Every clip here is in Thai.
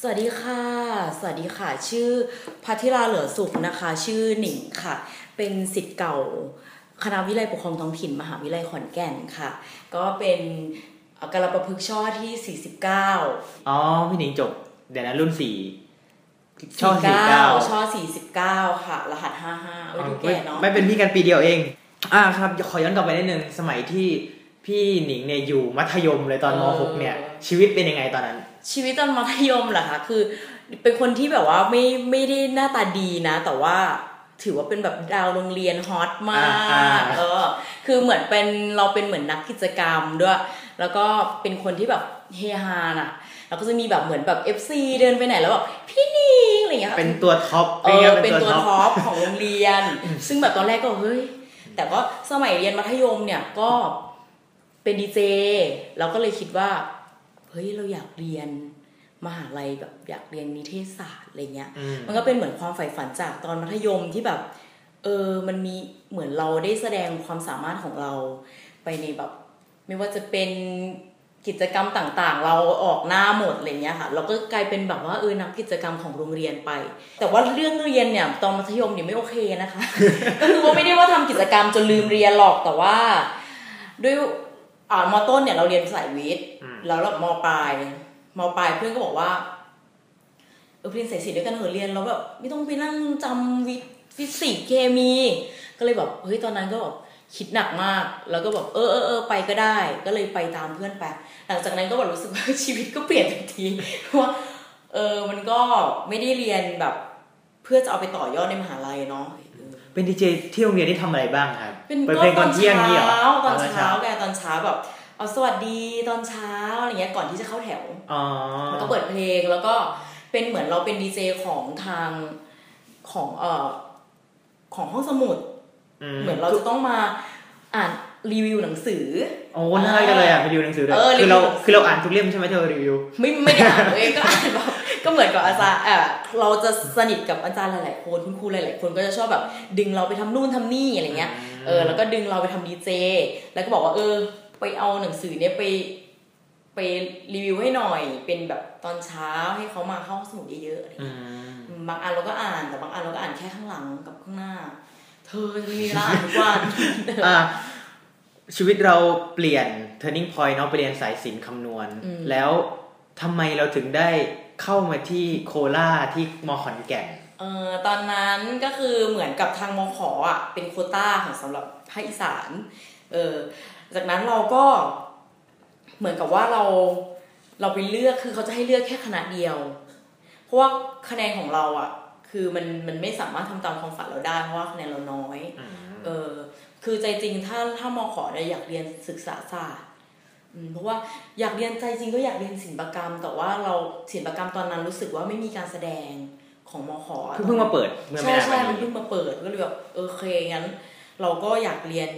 สวัสดีค่ะ สวัสดีค่ะ ชื่อพัทิราเหลือสุขนะคะ ชื่อหนิงค่ะ เป็นสิทธิ์เก่าคณะวิไลปกครองท้องถิ่น มหาวิทยาลัยขอนแก่นค่ะ ก็เป็นเอ่อกรประพฤกษ์ช่อที่ 49 อ๋อ พี่หนิงจบ เดี๋ยวนะรุ่นสี่ช่อสี่เก้าช่อ 49 ค่ะ รหัส 55ไม่ดูแก่เนาะ ไม่เป็นพี่กันปีเดียวเอง อ่าครับ ขอย้อนกลับไปนิดนึง สมัยที่พี่หนิงเนี่ยอยู่มัธยมเลยตอนม .6 เนี่ย ชีวิตเป็นยังไงตอนนั้น ชีวิตตอนมัธยมเหรอคะคือ เป็นคนที่แบบว่าไม่ไม่ได้หน้าตาดีนะ แต่ว่าถือว่าเป็นแบบดาวโรงเรียนฮอตมาอ่ากเออคือเหมือนเป็นเราเป็นเหมือนนักกิจกรรมด้วย แล้วก็เป็นคนที่แบบเฮฮาน่ะแล้วก็จะมีแบบเหมือนแบบ FC เดินไปไหนแล้วแบบพี่นิงอะไรอย่างเงี้ยค่ะเป็นตัวท็อปเออเป็นตัวท็อปของโรงเรียน ซึ่งแบบตอนแรกก็เฮ้ยแต่ก็สมัยเรียนมัธยมเนี่ยก็เป็นดีเจเราก็เลยคิดว่า เฮ้ยเราอยากเรียนมหาลัยแบบอยากเรียนนิเทศศาสตร์อะไรเงี้ยอืมมันก็เป็นเหมือนความใฝ่ฝันจากตอนมัธยมที่แบบเออมันมีเหมือนเราได้แสดงความสามารถของเราไปในแบบ ไม่ว่าจะเป็นกิจกรรมต่างๆ เราออกหน้าหมดอะไรเงี้ยค่ะเราก็กลายเป็นแบบว่าเออนักกิจกรรมของโรงเรียนไป แต่ว่าเรื่องเรียนเนี่ยตอนมัธยมเนี่ยไม่โอเคนะคะก็คือว่าไม่ได้ว่าทำกิจกรรมจนลืมเรียนหรอกแต่ว่าด้วย อ่ามอต้นเนี่ยเราเรียนสายวิทย์อืมแล้วเรามปลายมปลายเพื่อนก็บอกว่าเออเรียนสายศิลป์ด้วยกันเถอะเรียนแล้วแบบไม่ต้องไปนั่งจำวิทย์ฟิสิกส์เคมี ก็เลยแบบเฮ้ยตอนนั้นก็แบบคิดหนักมาก แล้วก็แบบเออเออเออไปก็ได้ ก็เลยไปตามเพื่อนไปหลังจากนั้นก็แบบรู้สึกว่าชีวิตก็เปลี่ยนทันทีเพราะว่าเออมันก็ไม่ได้เรียนแบบ เพื่อจะเอาไปต่อยอดในมหาลัยเนาะ เออเป็นดีเจที่โรงเรียนที่ทำอะไรบ้างครับเป็นเปิดก็เพลงตตออนนเที่ยงนี่เหรอเช้าตอนเช้าแกตอนเช้าแบบเอาสวัสดีตอนเช้าอะไรเงี้ยก่อนที่จะเข้าแถวอ๋อแล้วก็เปิดเพลงแล้วก็เป็นเหมือนเราเป็นดีเจของทางของเอ่อของห้องสมุด เหมือนเราจะต้องมาอ่านรีวิวหนังสือโอ้น่ารักจังเลยอะไปดูหนังสือด้วยเออคือเรารีวิวหนังสือคือเราอ่านทุกเล่มใช่ไหมที่เรารีวิว ไม่ไม่ได้อ่านตัวเองก็อ่านแบบ ก็เหมือนกับอาจารย์เออเราจะสนิทกับอาจารย์หลาย ๆ คนคุณครูหลาย ๆ คนก็จะชอบแบบ ดึงเราไปทำนู่นทำนี่อะไรเงี้ยเออแล้วก็ดึงเราไปทำดีเจแล้วก็บอกว่าเออ ไปเอาหนังสือเนี้ยไปไปรีวิวให้หน่อยเป็นแบบตอนเช้าให้เขามาเข้าห้องสมุดเยอะๆอะไรอืเงี้ยมอืมบางอันเราก็อ่านแต่บางอันเราก็อ่านแค่ข้างหลังกับข้างหน้า เธอจะมีเวลาอ่านทุกวันอะชีวิตเราเปลี่ยน turning point เนาะไปเรียนสายศิลป์คำนวณอืมแล้วทำไมเราถึงได้ เข้ามาที่โคราชที่มขอนแก่นเออตอนนั้นก็คือเหมือนกับทางมขอะเป็นโควต้าของสำหรับภาคอีสานเออจากนั้นเราก็เหมือนกับว่าเราเราไปเลือกคือเขาจะให้เลือกแค่คณะเดียว เพราะว่าคะแนนของเราอะ คือมันมันไม่สามารถทำตามความฝันเราได้เพราะว่าคะแนนเราน้อย เออ คือใจจริงถ้าถ้ามขอเนี่ยอยากเรียนศึกษาศาสตร์อืม เพราะว่าอยากเรียนใจจริงก็อยากเรียนศิลปกรรม แต่ว่าเราศิลปกรรมตอนนั้นรู้สึกว่าไม่มีการแสดงของมขคือเพิ่งมาเปิดเมื่อไม่ใช่นานใช่มามันนี้เพิ่งมาเปิดก็เลยแบบเออโอเคงั้น เราก็อยากเรียน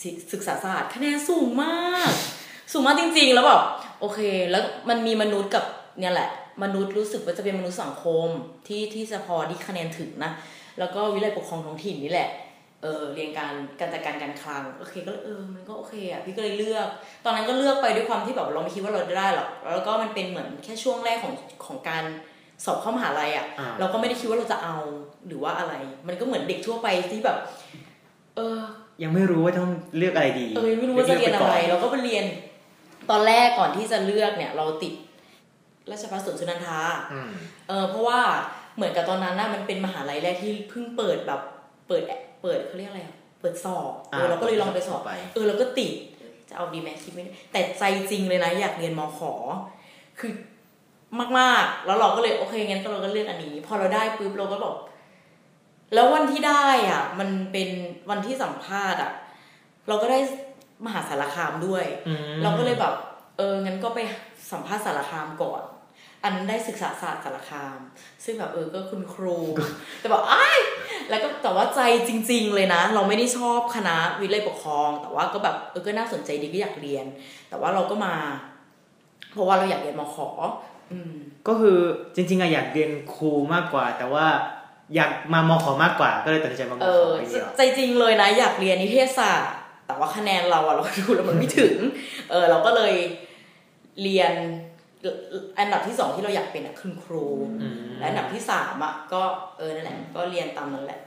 ศิศึกษาศาสตร์คะแนนสูงมาก สูงมากจริง ๆ แล้วแบบโอเค แล้วมันมีมนุษย์กับเนี่ยแหละ มนุษย์รู้สึกว่าจะเป็นมนุษย์สังคมที่ที่จะพอที่คะแนนถึงนะแล้วก็วิเลยปกครองท้องถิ่นนี่แหละ เออเรียนการการจัดการการคลังโอเคก็เลยเออมันก็โอเคอะพี่ก็เลยเลือก ตอนนั้นก็เลือกไปด้วยความที่แบบเราไม่คิดว่าเราจะได้หรอกแล้วก็มันเป็นเหมือนแค่ช่วงแรกของของการสอบเข้ามหาลัยอะอ่าเราก็ไม่ได้คิดว่าเราจะเอาหรือว่าอะไร มันก็เหมือนเด็กทั่วไปที่แบบ เออ ยังไม่รู้ว่าต้องเลือกอะไรดีเออไม่รู้ว่าจะเรียนอะไรลืกปก่เราก็ไปเรียน ตอนแรกก่อนที่จะเลือกเนี่ย เราติดราชภัฏสวนสุนันทาอืมเออเพราะว่าเหมือนกับตอนนั้นน่ะมันเป็นมหาลัยแรกที่เพิ่งเปิดแบบเปิด เปิดเขาเรียกอะไรอะเปิดสอบเออเราก็เลยลองไปสอบไป เออเราก็ติดจะเอาดีไหมคิดไม่ได้แต่ใจจริงเลยนะอยากเรียนมขอ คือมากๆ แล้วเราก็เลยโอเคงั้นก็เราก็เลือกอันนี้ พอเราได้ปุ๊บเราก็บอกแล้ววันที่ได้อะ มันเป็นวันที่สัมภาษณ์อะ เราก็ได้มหาสารคามด้วยอืมเราก็เลยแบบ เอองั้นก็ไปสัมภาษณ์สารคามก่อน อันนั้นได้ศึกษาศาสตร์สารคาม ซึ่งแบบเออก็คุณครู แต่บอกอ้ายแล้วก็แต่ว่าใจจริง ๆ เลยนะ เราไม่ได้ชอบคณะวิทย์เลยปกครอง แต่ว่าก็แบบเออก็น่าสนใจดีก็อยากเรียน แต่ว่าเราก็มา เพราะว่าเราอยากเรียนมขออืมก็คือจริง ๆอะอยากเรียนครูมากกว่า แต่ว่าอยากมามขอมากกว่าก็เลยตัดสินใจมามเอขออไปเดียวใจจริงเลยนะ อยากเรียนนิเทศศาสตร์แต่ว่าคะแนนเราอะเราดูแล้วมันไม่ถึง เออเราก็เลยเรียน อันดับที่สองที่เราอยากเป็นอะคือครูอืมและอันดับที่สามอะก็เออนั่นแหละก็เรียนตามนั้นแหละ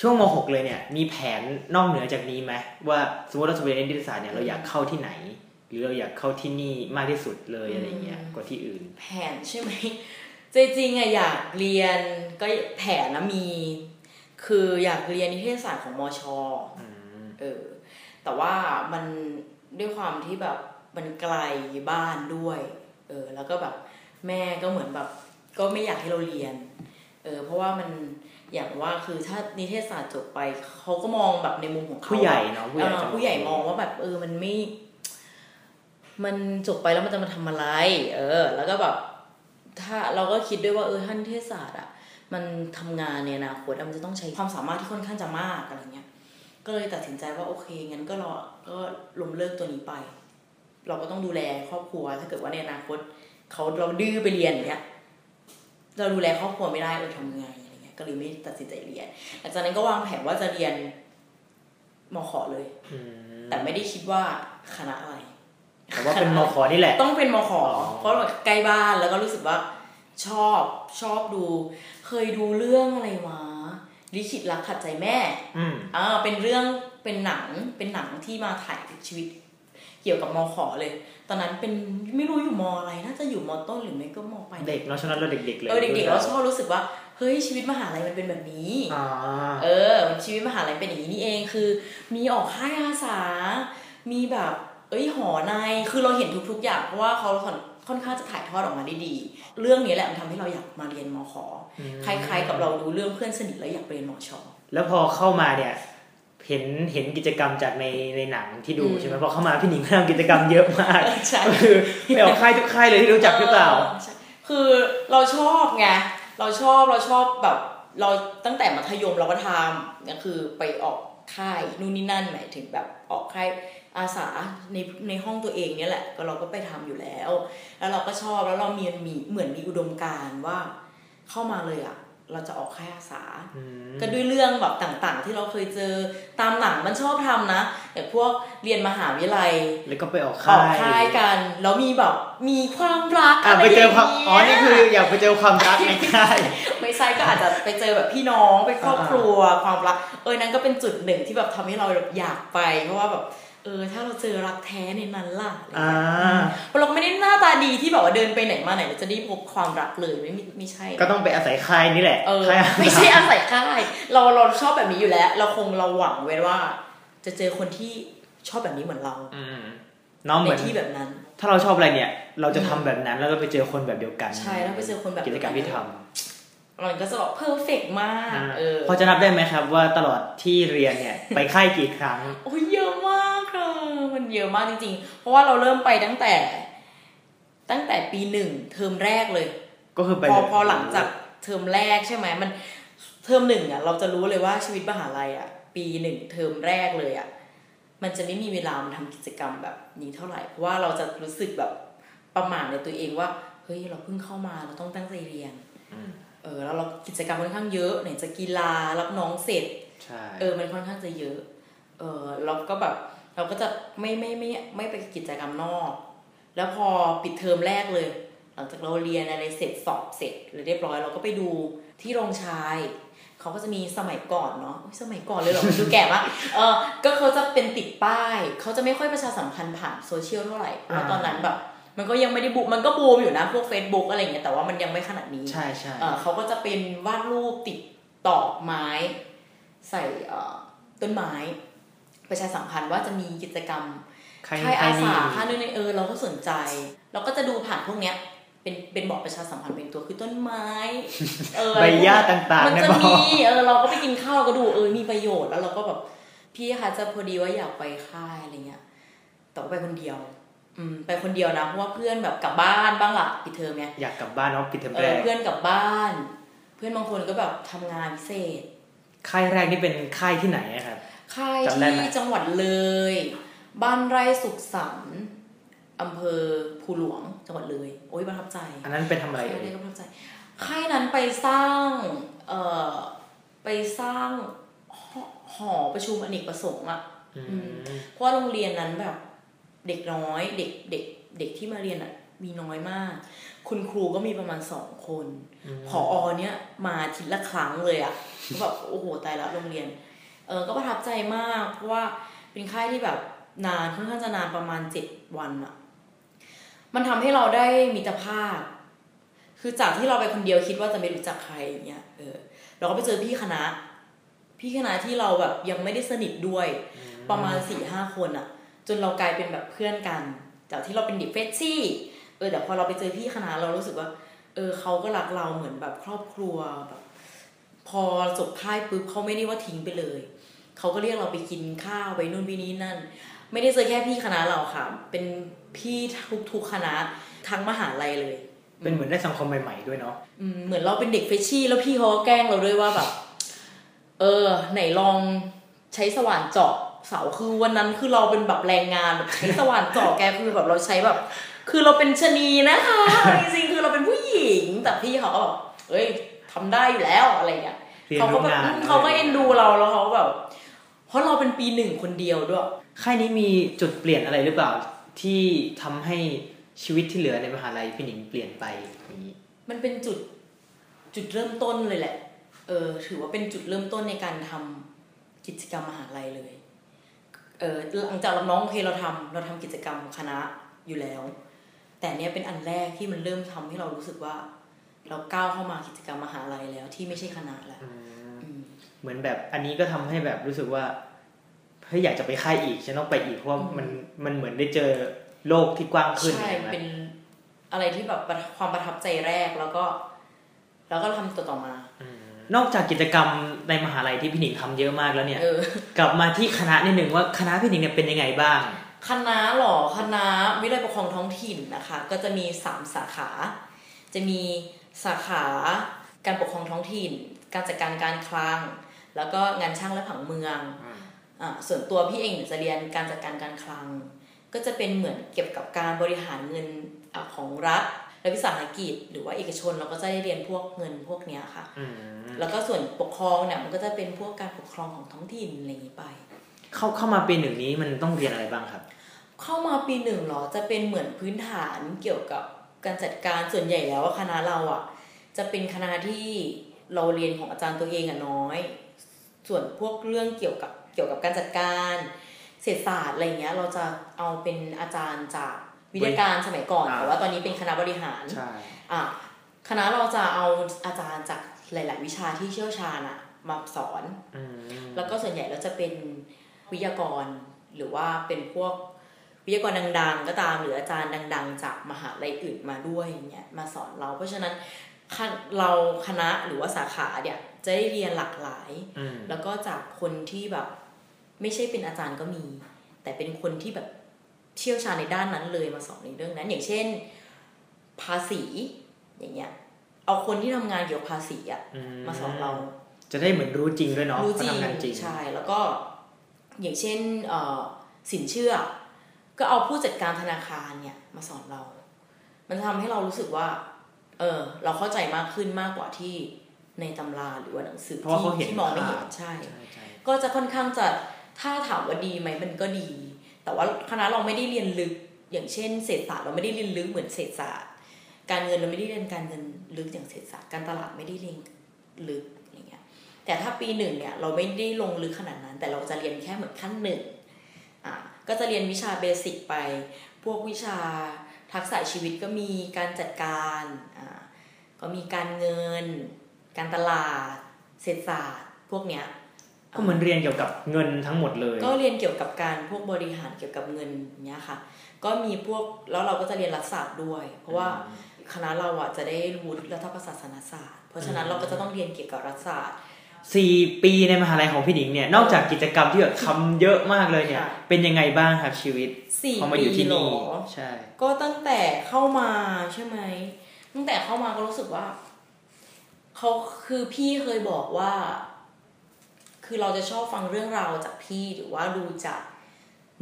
ช่วงม .6 เลยเนี่ยมีแผนนอกเหนือจากนี้ไหมว่าสมมติเราจะไปเรียนนิติศาสตร์เนี่ยเราอยากเข้าที่ไหน หรือเราอยากเข้าที่นี่มากที่สุดเลยอะไรเงี้ยอืมกว่าที่อื่น แผนใช่ไหมจริงๆอะอยากเรียนก็แผนนะมี คืออยากเรียนนิเทศศาสตร์ของมชอืมเออแต่ว่ามันด้วยความที่แบบมันไกลบ้านด้วย เออแล้วก็แบบแม่ก็เหมือนแบบก็ไม่อยากให้เราเรียนเออเพราะว่ามันอย่างว่าคือถ้านิเทศศาสตร์จบไปเขาก็มองแบบในมุมของเขาผู้ใหญ่เนาะผู้ใหญ่เออจะผู้ใหญ่มองว่าแบบเออมันไม่ มันจบไปแล้วมันจะมาทำอะไร เออ แล้วก็แบบถ้าเราก็คิดด้วยว่าเออท่านเทศศาสตร์อะ มันทำงานในอนาคตอะมันจะต้องใช้ความสามารถที่ค่อนข้างจะมากอะไรเงี้ย ก็เลยตัดสินใจว่าโอเคงั้นก็รอก็ล้มเลิกตัวนี้ไป เราก็ต้องดูแลครอบครัว ถ้าเกิดว่าในอนาคตเขาเราดื้อไปเรียนอย่างเงี้ยเราดูแลครอบครัวไม่ได้เออทำไงอะไรเงี้ยก็เลยไม่ตัดสินใจเรียนหลังจากนั้นก็วางแผนว่าจะเรียนมขอเลยอืมแต่ไม่ได้คิดว่าคณะอะไรแต่ว่าเป็นมขนี่แหละ ต้องเป็นมขอ๋อเพราะแบบใกล้บ้านแล้วก็รู้สึกว่า ชอบชอบดู เคยดูเรื่องอะไรวะลิขิตรักขัดใจแม่อืมอ่าเป็นเรื่องเป็นหนังเป็นหนังที่มาถ่ายชีวิต เกี่ยวกับมขเลย ตอนนั้นเป็นไม่รู้อยู่มอะไรน่าจะอยู่มต้นหรือไม่ก็มปลายเด็กเนาะฉะนั้นเราเด็กๆเลยเออเด็กๆเราชอบรู้สึกว่าเฮ้ยชีวิตมหาลัยมันเป็นแบบนี้อ่าเออ ชีวิตมหาลัยเป็นอย่างนี้นี่เองคือ มีออกค่ายอาสา มีแบบ เอ้ยหอในคือเราเห็นทุกๆอย่างเพราะว่าเขาค่อนค่อนข้างจะถ่ายทอดออกมาได้ดี เรื่องนี้แหละมันทำให้เราอยากมาเรียนมขอืมคล้าย ๆ กับเราดูเรื่องเพื่อนสนิทแล้วอยากไปเรียนมชแล้วพอเข้ามาเนี่ย เห็นเห็นกิจกรรมจากในในหนังที่ดูอืมใช่ไหมพอเข้ามาพี่หนิงทำกิจกรรมเยอะมากใช่ก็คือไปออกค่ายทุกค่ายเลยที่รู้จักหรือเปล่าใช่คือเราชอบไงเราชอบเราชอบแบบเราตั้งแต่มัธยมเราก็ทำก็คือไปออกค่ายนู่นนี่นั่นหมายถึงแบบออกค่ายอาสาในในห้องตัวเองเนี่ยแหละ ก็เราก็ไปทำอยู่แล้ว แล้วเราก็ชอบแล้วเรามีมีเหมือนมีอุดมการณ์ว่าเข้ามาเลยอะ เราจะออกค่ายอาสาอืมก็ด้วยเรื่องแบบต่างๆ ที่เราเคยเจอตามหนังมันชอบทำนะอย่างพวกเรียนมหาวิทยาลัย แล้วก็ไปออกอค่าอกยค่ายกัน แล้วมีแบบมีความรักอะอะไรไปเจอความย่างงี้ยอ๋อนี่คืออยากไปเจอความรักในค่ายไม่ใช่ก็อาจจะไปเจอแบบพี่น้องไปครอบครัวความรัก เออนั่นก็เป็นจุดหนึ่งที่แบบทำให้เราแบบอยากไปเพราะว่าแบบ เออถ้าเราเจอรักแท้ในนั้นล่ะอะไรอ่าเงี้ยเพราะเราก็ไม่ได้หน้าตาดีที่แบบว่าเดินไปไหนมาไหนเราจะได้พบความรักเลยไม่มีไม่ใช่ ก็ต้องไปอาศัยค่ายนี่แหละเออค่ายไม่ใช่อาศัยค่าย เราเราชอบแบบนี้อยู่แล้ว เราคงเราหวังไว้ว่า จะเจอคนที่ชอบแบบนี้เหมือนเราอืมเน้องเหในมือนที่แบบนั้น ถ้าเราชอบอะไรเนี่ย เราจะทำแบบนั้นแล้วก็ไปเจอคนแบบเดียวกัน ใช่แล้วไปเจอคนแบบกิจกรรมที่ทมันก็จะแบบ perfect มากำเออพอจะนับได้ไหมครับว่าตลอดที่เรียนเนี่ย ไปค่ายกี่ครั้งโอ้ยเยอะมากค่ะ มันเยอะมากจริงๆ เพราะว่าเราเริ่มไปตั้งแต่ ตั้งแต่ปีหนึ่งเทอมแรกเลย ก็คือไปพอเลยพอหลังจากเทอมแรกใช่ไหมมันเทอมหนึ่งอะเราจะรู้เลยว่าชีวิตมหาลัยอะ ปีหนึ่งเทอมแรกเลยอะมันจะไม่มีเวลามาทำกิจกรรมแบบนี้เท่าไหร่เพราะว่าเราจะรู้สึกแบบประมาทในตัวเองว่าเฮ้ยเราเพิ่งเข้ามาเราต้องตั้งใจเรียนอืมเออแล้วเรากิจกรรมค่อนข้างเยอะไหนจะกีฬารับน้องเสร็จใช่เออมันค่อนข้างจะเยอะ เออเราก็แบบ เราก็จะไม่ไม่ไม่ไม่ไปกิจกรรมนอก แล้วพอปิดเทอมแรกเลย หลังจากเราเรียนอะไรเสร็จสอบเสร็จเรียบร้อยเราก็ไปดูที่โรงชายเขาก็จะมีสมัยก่อนเนาะอุ๊ยสมัยก่อนเลยเหรอดูแก่มากเออก็เขาจะเป็นติดป้ายเขาจะไม่ค่อยประชาสัมพันธ์ผ่านโซเชียลเท่าไหร่เพราะว่าตอนนั้นแบบ มันก็ยังไม่ได้บูมมันก็บูมอยู่นะพวก Facebook อะไรอย่างเงี้ยแต่ว่ามันยังไม่ขนาดนี้ใช่ใช่เอ่อเขาก็จะเป็นวาดรูปติดตอกไม้ ใส่เอ่อต้นไม้ ประชาสัมพันธ์ว่าจะมีกิจกรรมค่ายค่ายค่าอายนี้สาค่ายนู่นนี่เออเราก็สนใจ เราก็จะดูผ่านพวกเนี้ยเป็นเป็นบอกประชาสัมพันธ์เป็นตัวคือต้นไม้ เออใบหญ้าต่างๆมันในจะบอกมีเออเราก็ไปกินข้าวเราก็ดูเออมีประโยชน์แล้วเราก็แบบพี่คะจะพอดีว่าอยากไปค่ายอะไรเงี้ยแต่ว่าไปคนเดียว อืมไปคนเดียวนะเพราะว่าเพื่อนแบบกลับบ้านบ้างล่ะปิดเทอมไงอยากกลับบ้านเนาะปิดเทอมเอแรอกเพื่อนกลับบ้าน เพื่อนบางคนก็แบบทำงานพิเศษ ค่ายแรกนี่เป็นค่ายที่ไหนอะครับ ค่ายจำได้ไหมที่จังหวัดเลย บ้านไร่สุขสันต์อำเภอภูหลวงจังหวัดเลย โอ้ยประทับใจ อันนั้นเป็นทำอะไรค่ายเอ่ยนี้ก็ประทับใจค่ายนั้นไปสร้างเอ่อไปสร้างหอหอประชุมอเนกประสงค์อะอืมเพราะว่าโรงเรียนนั้นแบบเด็กน้อยเด็กเด็กเด็กที่มาเรียนอะมีน้อยมาก คุณครูก็มีประมาณสองคนอืมผอเนี่ยมาอาทิตย์ละครั้งเลยอะก็แบบโอ้โหตายแล้วโรงเรียน เออก็ประทับใจมาก เพราะว่าเป็นค่ายที่แบบนานค่อนข้างจะนานประมาณเจ็ดวันอะมันทำให้เราได้มิตรภาพ คือจากที่เราไปคนเดียวคิดว่าจะไม่รู้จักใครอย่างเงี้ยเออเราก็ไปเจอพี่คณะ พี่คณะที่เราแบบยังไม่ได้สนิทด้วย ประมาณสี่ห้าคนอะจนเรากลายเป็นแบบเพื่อนกัน จากที่เราเป็นเด็กเฟชชี่เออแต่พอเราไปเจอพี่คณะเรารู้สึกว่า เออเขาก็รักเราเหมือนแบบครอบครัวแบบพอจบค่ายปุ๊บเขาไม่ได้ว่าทิ้งไปเลย เขาก็เรียกเราไปกินข้าวไปนู่นไปนี่นั่น ไม่ได้เจอแค่พี่คณะเราค่ะ เป็นพี่ทุกทุกๆคณะทั้งมหาลัยเลย เป็นเหมือนได้สังคมใหม่ๆด้วยเนาะอืมเหมือนเราเป็นเด็กเฟชชี่ แล้วพี่เขาก็แกล้งเราด้วยว่าแบบ เออ ไหนลองใช้สว่านเจาะเสาคือวันนั้นคือเราเป็นแบบแรงงานแบบใช้สว่านเจาะแกคือแบบเราใช้แบบ คือเราเป็นชะนีนะคะจริงๆคือเราเป็นผู้หญิงแต่พี่เขาก็แบบเอ้ยทำได้อยู่แล้วอะไรเงี้ยเรียนเขาก็รู้แบบงานอืมเขาก็เอ็นดูเราแล้วเขาก็แบบ เพราะเราเป็นปีหนึ่งคนเดียวด้วย ค่ายนี้มีจุดเปลี่ยนอะไรหรือเปล่าที่ทำให้ชีวิตที่เหลือในมหาลัยพี่หนิงเปลี่ยนไปอย่างนี้ มันเป็นจุดจุดเริ่มต้นเลยแหละ เออถือว่าเป็นจุดเริ่มต้นในการทำกิจกรรมมหาลัยเลย เออหลังจากเราน้องโอเคเราทำเราทำกิจกรรมคณะอยู่แล้ว แต่เนี้ยเป็นอันแรกที่มันเริ่มทำให้เรารู้สึกว่า เราก้าวเข้ามากิจกรรมมหาลัยแล้วที่ไม่ใช่คณะแล้วอืม เหมือนแบบอันนี้ก็ทำให้แบบรู้สึกว่าเฮ้ยอยากจะไปค่ายอีกฉันต้องไปอีกเพราะว่าอืมมันมันเหมือนได้เจอโลกที่กว้างขึ้นใช่ใช่ไหมเป็นอะไรที่แบบประความประทับใจแรกแล้วก็ แล้วก็ทำต่อต่อมาอืมนอกจากกิจกรรมในมหาลัยที่พี่หนิงทำเยอะมากแล้วเนี่ยเออกลับมาที่คณะนิดหนึ่งว่าคณะพี่หนิงเนี่ยเป็นยังไงบ้าง คณะหรอคณะวิทยาลัยปกครองท้องถิ่นนะคะ ก็จะมีสามสาขา จะมีสาขาการปกครองท้องถิ่น การจัดการการคลัง แล้วก็งานช่างและผังเมืองอ่าส่วนตัวพี่เองจะเรียนการจัดการการคลัง ก็จะเป็นเหมือนเกี่ยวกับการบริหารเงินอะของรัฐและวิสาหกิจหรือว่าเอกชนเราก็จะได้เรียนพวกเงินพวกเนี้ยค่ะอืมแล้วก็ส่วนปกครองเนี่ยมันก็จะเป็นพวกการปกครองของท้องถิ่นอะไรอย่างนี้ไป เข้าเข้ามาปีหนึ่งนี้มันต้องเรียนอะไรบ้างครับ เข้ามาปีหนึ่งเหรอจะเป็นเหมือนพื้นฐานเกี่ยวกับการจัดการส่วนใหญ่แล้วอะคณะเราอะ จะเป็นคณะที่เราเรียนของอาจารย์ตัวเองอะน้อย ส่วนพวกเรื่องเกี่ยวกับเกี่ยวกับการจัดการเศรษฐศาสตร์อะไรเงี้ยเราจะเอาเป็นอาจารย์จากวิทยาการสมัยก่อนอ่าแต่ว่าตอนนี้เป็นคณะบริหารใช่อะคณะเราจะเอาอาจารย์จากหลาย ๆ วิชาที่เชี่ยวชาญอะมาสอนอืมแล้วก็ส่วนใหญ่แล้วจะเป็นวิทยากรหรือว่าเป็นพวกวิทยากรดัง ๆ ก็ตามหรืออาจารย์ดัง ๆ จากมหาลัยอื่นมาด้วยอย่างเงี้ยมาสอนเรา เพราะฉะนั้นคณเราคณะหรือว่าสาขาเนี่ย จะได้เรียนหลากหลายอืมแล้วก็จากคนที่แบบไม่ใช่เป็นอาจารย์ก็มี แต่เป็นคนที่แบบเชี่ยวชาญในด้านนั้นเลยมาสอนในเรื่องนั้น อย่างเช่น ภาษีอย่างเงี้ยเอาคนที่ทำงานเกี่ยวกับภาษีอะอืมาสอนเรา จะได้เหมือนรู้จริงด้วยเนาะรู้จริงว่าทำงานจริงใช่แล้วก็อย่างเช่นเอ่อสินเชื่อ ก็เอาผู้จัดการธนาคารเนี่ยมาสอนเรา มันทำให้เรารู้สึกว่า เออ เราเข้าใจมากขึ้นมากกว่าที่ ในตำราหรือว่าหนังสือเพราะว่าเขาเห็นที่มองไม่เห็นภาพใช่ใช่ใช่ ก็จะค่อนข้างจะถ้าถามว่าดีไหมมันก็ดี แต่ว่าคณะเราไม่ได้เรียนลึก อย่างเช่นเศรษฐศาสตร์เราไม่ได้เรียนลึกเหมือนเศรษฐศาสตร์ การเงินเราไม่ได้เรียนการเงินลึกอย่างเศรษฐศาสตร์การตลาดไม่ได้เรียนลึกอะไรเงี้ยแต่ถ้าปีหนึ่งเนี่ยเราไม่ได้ลงลึกขนาดนั้น แต่เราจะเรียนแค่เหมือนขั้นหนึ่งอะก็จะเรียนวิชาเบสิกไป พวกวิชาทักษะชีวิตก็มีการจัดการอ่าก็มีการเงิน การตลาดเศรษฐศาสตร์พวกเนี้ยก็เหมือนเรียนเกี่ยวกับเงินทั้งหมดเลย ก็เรียนเกี่ยวกับการพวกบริหารเกี่ยวกับเงินเนี้ยค่ะ ก็มีพวกแล้วเราก็จะเรียนรัฐศาสตร์ด้วย เพราะว่าคณะเราอะจะได้วุฒิรัฐประศาสนศาสตร์ เพราะฉะนั้นเราก็จะต้องเรียนเกี่ยวกับรัฐศาสตร์สี่ปีในมหาลัยของพี่หนิงเนี่ยนอกจากกิจกรรมที่แบบทำเยอะมากเลยเนี่ยค่ะเป็นยังไงบ้างครับชีวิตสี่พอมาอปียู่ที่เหรนี่อใช่ ก็ตั้งแต่เข้ามาใช่ไหมตั้งแต่เข้ามาก็รู้สึกว่า เขาคือพี่เคยบอกว่า คือเราจะชอบฟังเรื่องราวจากพี่หรือว่าดูจาก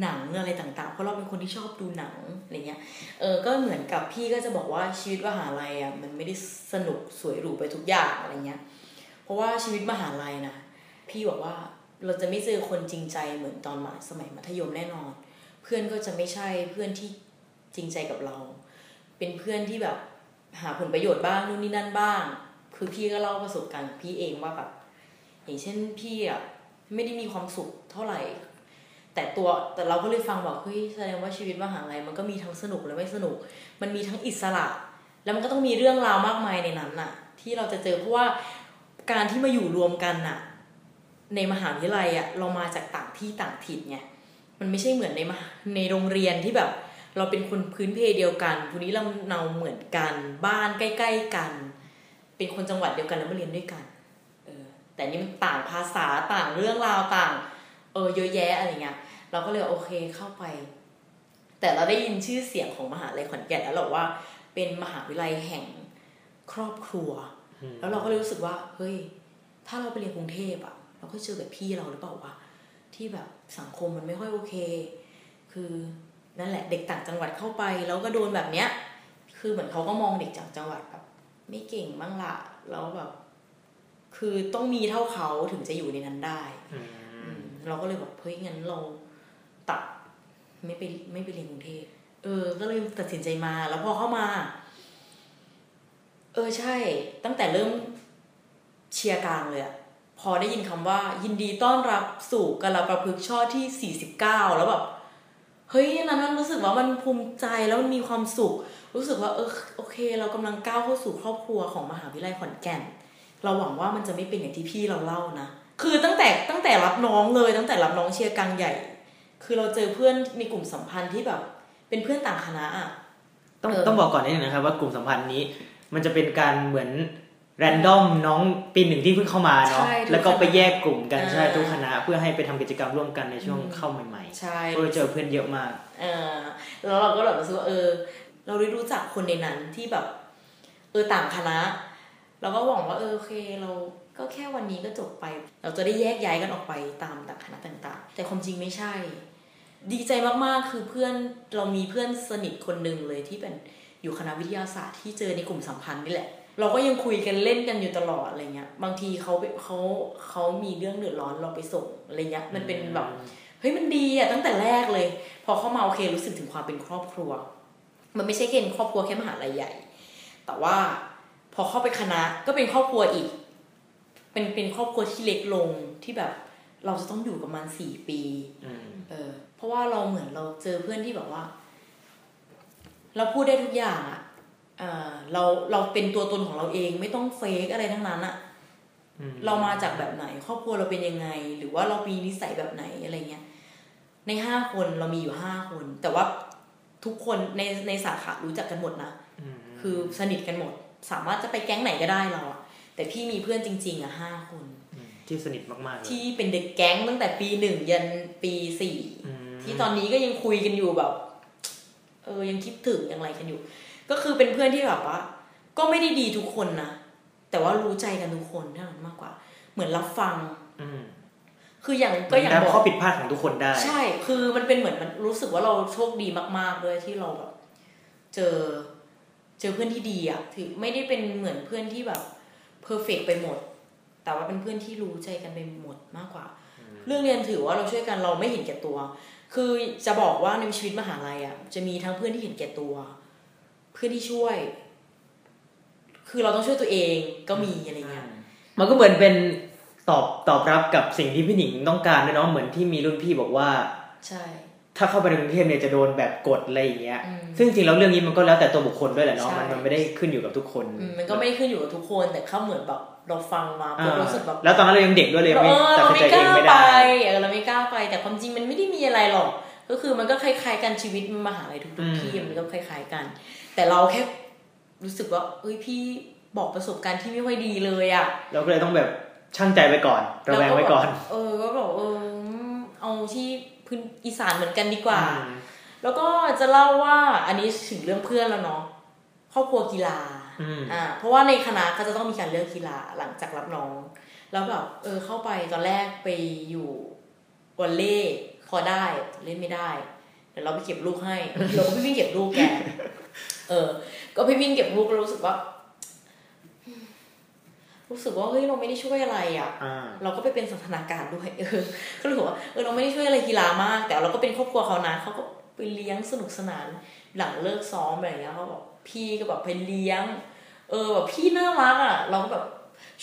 หนังอะไรต่างๆ เพราะเราเป็นคนที่ชอบดูหนังอะไรเงี้ย เออ ก็เหมือนกับพี่ก็จะบอกว่าชีวิตมหาลัยอะมันไม่ได้สนุกสวยหรูไปทุกอย่างอะไรเงี้ย เพราะว่าชีวิตมหาลัยนะพี่บอกว่าเราจะไม่เจอคนจริงใจเหมือนตอนมาสมัยมัธยมแน่นอน เพื่อนก็จะไม่ใช่เพื่อนที่จริงใจกับเรา เป็นเพื่อนที่แบบหาผลประโยชน์บ้างนู่นนี่นั่นบ้าง คือพี่ก็เล่าประสบการณ์พี่เองว่าแบบอย่างเช่นพี่อะไม่ได้มีความสุขเท่าไหร่ แต่ตัวแต่เราก็เลยฟังบอกเฮ้ยแสดงว่าชีวิตมหาลัยมันก็มีทั้งสนุกและไม่สนุก มันมีทั้งอิสระ แล้วมันก็ต้องมีเรื่องราวมากมายในนั้นน่ะ ที่เราจะเจอเพราะว่าการที่มาอยู่รวมกันน่ะ ในมหาวิทยาลัยอะเรามาจากต่างที่ต่างถิ่นไงมันไม่ใช่เหมือนในมาในโรงเรียนที่แบบ เราเป็นคนพื้นเพเดียวกันภูนี้เราเนาเหมือนกัน บ้านใกล้ ๆ กัน เป็นคนจังหวัดเดียวกันแล้วมาเรียนด้วยกันเออแต่นี่มันต่างภาษาต่างเรื่องราวต่างเออเยอะแยะอะไรเงี้ยเราก็เลยโอเคเข้าไป แต่เราได้ยินชื่อเสียงของมหาลัยขอนแก่นแล้วหรอว่าเป็นมหาวิทยาลัยแห่งครอบครัว แล้วเราก็เลยรู้สึกว่าเฮ้ยถ้าเราไปเรียนกรุงเทพอะเราก็เจอแบบพี่เราหรือเปล่าวะที่แบบสังคมมันไม่ค่อยโอเค คือนั่นแหละเด็กต่างจังหวัดเข้าไปแล้วก็โดนแบบเนี้ย คือเหมือนเขาก็มองเด็กจากจังหวัดแบบ ไม่เก่งบ้างละแล้วแบบ คือต้องมีเท่าเขาถึงจะอยู่ในนั้นได้อืมอืมเราก็เลยแบบเฮ้ยงั้นเราตัดไม่ไปไม่ไปเรียนกรุงเทพเออ ก็เลยตัดสินใจมา แล้วพอเข้ามา เออใช่ ตั้งแต่เริ่มเชียร์กลางเลยอะพอได้ยินคำว่า ยินดีต้อนรับสู่กาลประพฤกษ์ช่อที่สี่สิบเก้าแล้วแบบ เฮ้ยนั้นมันรู้สึกว่ามันภูมิใจแล้วมันมีความสุข รู้สึกว่าเออโอเค เรากำลังก้าวเข้าสู่ครอบครัวของมหาวิทยาลัยขอนแก่น เราหวังว่ามันจะไม่เป็นอย่างที่พี่เราเล่านะ คือตั้งแต่ตั้งแต่รับน้องเลยตั้งแต่รับน้องเชียร์กลางใหญ่ คือเราเจอเพื่อนในกลุ่มสัมพันธ์ที่แบบ เป็นเพื่อนต่างคณะอะต้องต้องบอกก่อนนิดนึงนะครับว่ากลุ่มสัมพันธ์นี้ มันจะเป็นการเหมือน แรนดอมน้องปีหนึ่งที่เพิ่งเข้ามาเนาะใช่ทุกแล้วก็ไปคณะแยกกลุ่มกันอ่าใช่ทุกคณะเพื่อให้ไปทำกิจกรรมร่วมกันในช่วงอืมเข้าใหม่ใช่ๆก็เจอเพื่อนเยอะมากเออแล้วเราก็แบบรู้สึกว่าเออ เราได้รู้จักคนในนั้นที่แบบ เออต่างคณะ เราก็หวังว่าเออโอเคเราก็แค่วันนี้ก็จบไป เราจะได้แยกย้ายกันออกไปตามต่างคณะต่าง ๆ แต่ความจริงไม่ใช่ ดีใจมากๆคือเพื่อนเรามีเพื่อนสนิทคนหนึ่งเลยที่เป็นอยู่คณะวิทยาศาสตร์ที่เจอในกลุ่มสัมพันธ์นี่แหละ เราก็ยังคุยกันเล่นกันอยู่ตลอดอะไรเงี้ย บางทีเขาไปเขาเขามีเรื่องเดือดร้อนเราไปส่งอะไรเงี้ย มันเป็นแบบเฮ้ยมันดีอะตั้งแต่แรกเลย พอเข้ามาโอเครู้สึกถึงความเป็นครอบครัว มันไม่ใช่แค่เป็นครอบครัวแค่มหาลัยใหญ่ แต่ว่าพอเข้าไปคณะก็เป็นครอบครัวอีก เป็นเป็นครอบครัวที่เล็กลงที่แบบเราจะต้องอยู่กับมันสี่ปีอืมเออ เพราะว่าเราเหมือนเราเจอเพื่อนที่แบบว่า เราพูดได้ทุกอย่างอะ เออเราเราเป็นตัวตนของเราเองไม่ต้องเฟกอะไรทั้งนั้นอะอืมเรามาจากแบบไหน ครอบครัวเราเป็นยังไง หรือว่าเรามีนิสัยแบบไหนอะไรเงี้ยในห้าคนเรามีอยู่ห้าคน แต่ว่าทุกคนในในสาขารู้จักกันหมดนะอืมคือสนิทกันหมด สามารถจะไปแก๊งไหนก็ได้เราอะแต่พี่มีเพื่อนจริง ๆอะห้าคนมที่สนิทมากๆเลยที่เป็นเด็กแก๊งตั้งแต่ปีหนึ่งยันปีสี่อืมที่ตอนนี้ก็ยังคุยกันอยู่แบบ เออยังคิดถึงยังอะไรกันอยู่ ก็คือเป็นเพื่อนที่แบบว่า ก็ไม่ได้ดีทุกคนนะแต่ว่ารู้ใจกันทุกคนเท่านั้นมากกว่า เหมือนรับฟัง อืมคืออย่างก็อย่างรับบอกข้อผิดพลาดของทุกคนได้ ใช่ คือมันเป็นเหมือนมันรู้สึกว่าเราโชคดีมากๆด้วยที่เราแบบเจอเจอเพื่อนที่ดีอะถือไม่ได้เป็นเหมือนเพื่อนที่แบบเพอร์เฟกไปหมด แต่ว่าเป็นเพื่อนที่รู้ใจกันไปหมดมากกว่า เรื่องเรียนถือว่าเราช่วยกันเราไม่เห็นแก่ตัว คือจะบอกว่าในชีวิตมหาลัยอะจะมีทั้งเพื่อนที่เห็นแก่ตัว เพื่อนที่ช่วย คือเราต้องช่วยตัวเองก็มีอะไรเงี้ยมันก็เหมือนเป็นตอบตอบรับกับสิ่งที่พี่หนิงต้องการด้วยเนาะเหมือนที่มีรุ่นพี่บอกว่า ใช่ ถ้าเข้าไปในกรุงเทพเนี่ยจะโดนแบบกดอะไรอย่างเงี้ยอืมซึ่งจริงแล้วเรื่องนี้มันก็แล้วแต่ตัวบุคคลด้วยแหละเนาะใช่มันมันไม่ได้ขึ้นอยู่กับทุกคนอืมมันก็ไม่ได้ขึ้นอยู่กับทุกคนแต่เขาเหมือนแบบเราฟังมาปุ๊บอ่ารู้สึกแบบแล้วตอนนั้นเรายังเด็กด้วยเลยเอไม่อตัดเราสินไม่ใจกเองล้าไม่ไปได้เออเราไม่กล้าไปแต่ความจริงมันไม่ได้มีอะไรหรอก ก็คือมันก็คล้ายๆกันชีวิตมหาลัยทุอืกมๆที่มันก็คล้ายๆกัน แต่เราแค่รู้สึกว่าเอ้ยพี่บอกประสบการณ์ที่ไม่ค่อยดีเลยอะเราก็เลยต้องแบบช่างใจไว้ก่อนระแวงไว้ก่อน เออก็บอกเออเอาที่พื้นอีสานเหมือนกันดีกว่าอืมแล้วก็จะเล่าว่าอันนี้ถึงเรื่องเพื่อนแล้วเนาะครอบครัวกีฬาอืมอ่าเพราะว่าในคณะก็จะต้องมีการเลือกกีฬาหลังจากรับน้อง แล้วแบบเออเข้าไปตอนแรกไปอยู่วอลเล่พอได้เล่นไม่ได้เดี๋ยวเราไปเก็บลูกให้เราก็ไปวิ่งเก็บลูกแก เออ ก็ไปวิ่งเก็บลูกแล้วรู้สึกว่า รู้สึกว่าเฮ้ยเราไม่ได้ช่วยอะไรอะอ่าเราก็ไปเป็นสันทนาการด้วย เออ ก็เลยบอกว่าเออเราไม่ได้ช่วยอะไรกีฬามาก แต่เราก็เป็นครอบครัวเขานะเขาก็ไปเลี้ยงสนุกสนานหลังเลิกซ้อมอะไรอย่างเงี้ยเขาบอกพี่ก็แบบไปเลี้ยง เออแบบพี่น่ารักอะ เราก็แบบ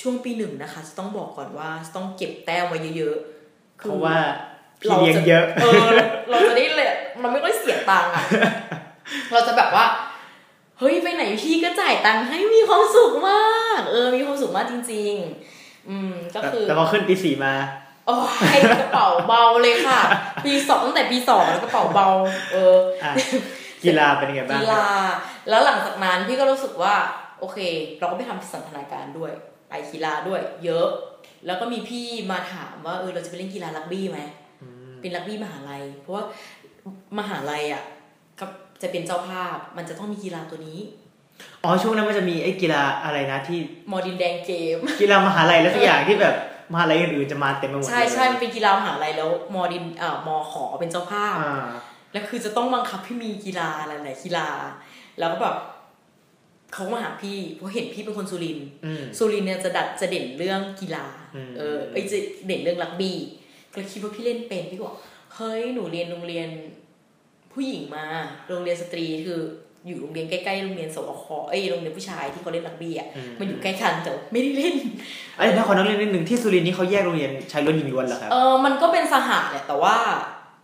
ช่วงปีหนึ่งนะคะ จะต้องบอกก่อนว่าต้องเก็บแต้มไว้เยอะๆเพราะว่าพี่ เราเลี้ยงจะเยอะเออเราจะได้เลยเราไม่ค่อยเสียตังค์อะเราจะแบบว่าเฮ้ยไปไหนพี่ก็จ่ายตังค์ให้มีความสุขมาก เออมีความสุขมากจริง ๆ อืมก็แต่คือแต่พอขึ้นปีสี่มาโอ้ยกระเป๋าเบาเลยค่ะ ปีสองตั้งแต่ปีสองแล้วกระเป๋าเบา เอออะกีฬาเป็นยังไงบ้างกีฬาแล้วหลังจากนั้นพี่ก็รู้สึกว่า โอเค เราก็ไปทำสันทนาการด้วย ไปกีฬาด้วย เยอะ แล้วก็มีพี่มาถามว่าเออเราจะไปเล่นกีฬารักบี้ไหม เป็นรักบี้มหาลัย เพราะว่ามหาลัยอะก็จะเป็นเจ้าภาพมันจะต้องมีกีฬาตัวนี้ อ๋อช่วงนั้นมันจะมีไอ้กีฬาอะไรนะที่มอดินแดงเกม กีฬามหาลัยแล้วทุกอย่างที่แบบมหาลัยอื่นๆจะมาเต็มไปหมดใช่เลยใช่มันเป็นกีฬามหาลัยแล้ว มอดินเอ่อมอขอเป็นเจ้าภาพอ่าแล้วคือจะต้องบังคับให้มีกีฬาหลายๆกีฬา แล้วก็แบบเขามาหาพี่เพราะเห็นพี่เป็นคนสุรินทร์อืมสุรินทร์เนี่ยจะดัดจะเด่นเรื่องกีฬาอืมเออไอยจะเด่นเรื่องรักบี้ ก็เลยคิดว่าพี่เล่นเป็นพี่บอกเฮ้ยหนูเรียนโรงเรียนผู้หญิงมาโรงเรียนสตรีคืออยู่โรงเรียนใกล้ๆโรงเรียนสวคเอ้ยโรงเรียนผู้ชายที่เขาเล่นรักบี้อะมันอยู่ใกล้กันแต่ไม่ได้เล่นไอ้ยถ้าขอนักเรียนนิดหนึ่งที่สุรินทร์นี่เขาแยกโรงเรียนชายล้วนหญิงล้วนเหรอครับเออมันก็เป็นสหะแหละแต่ว่า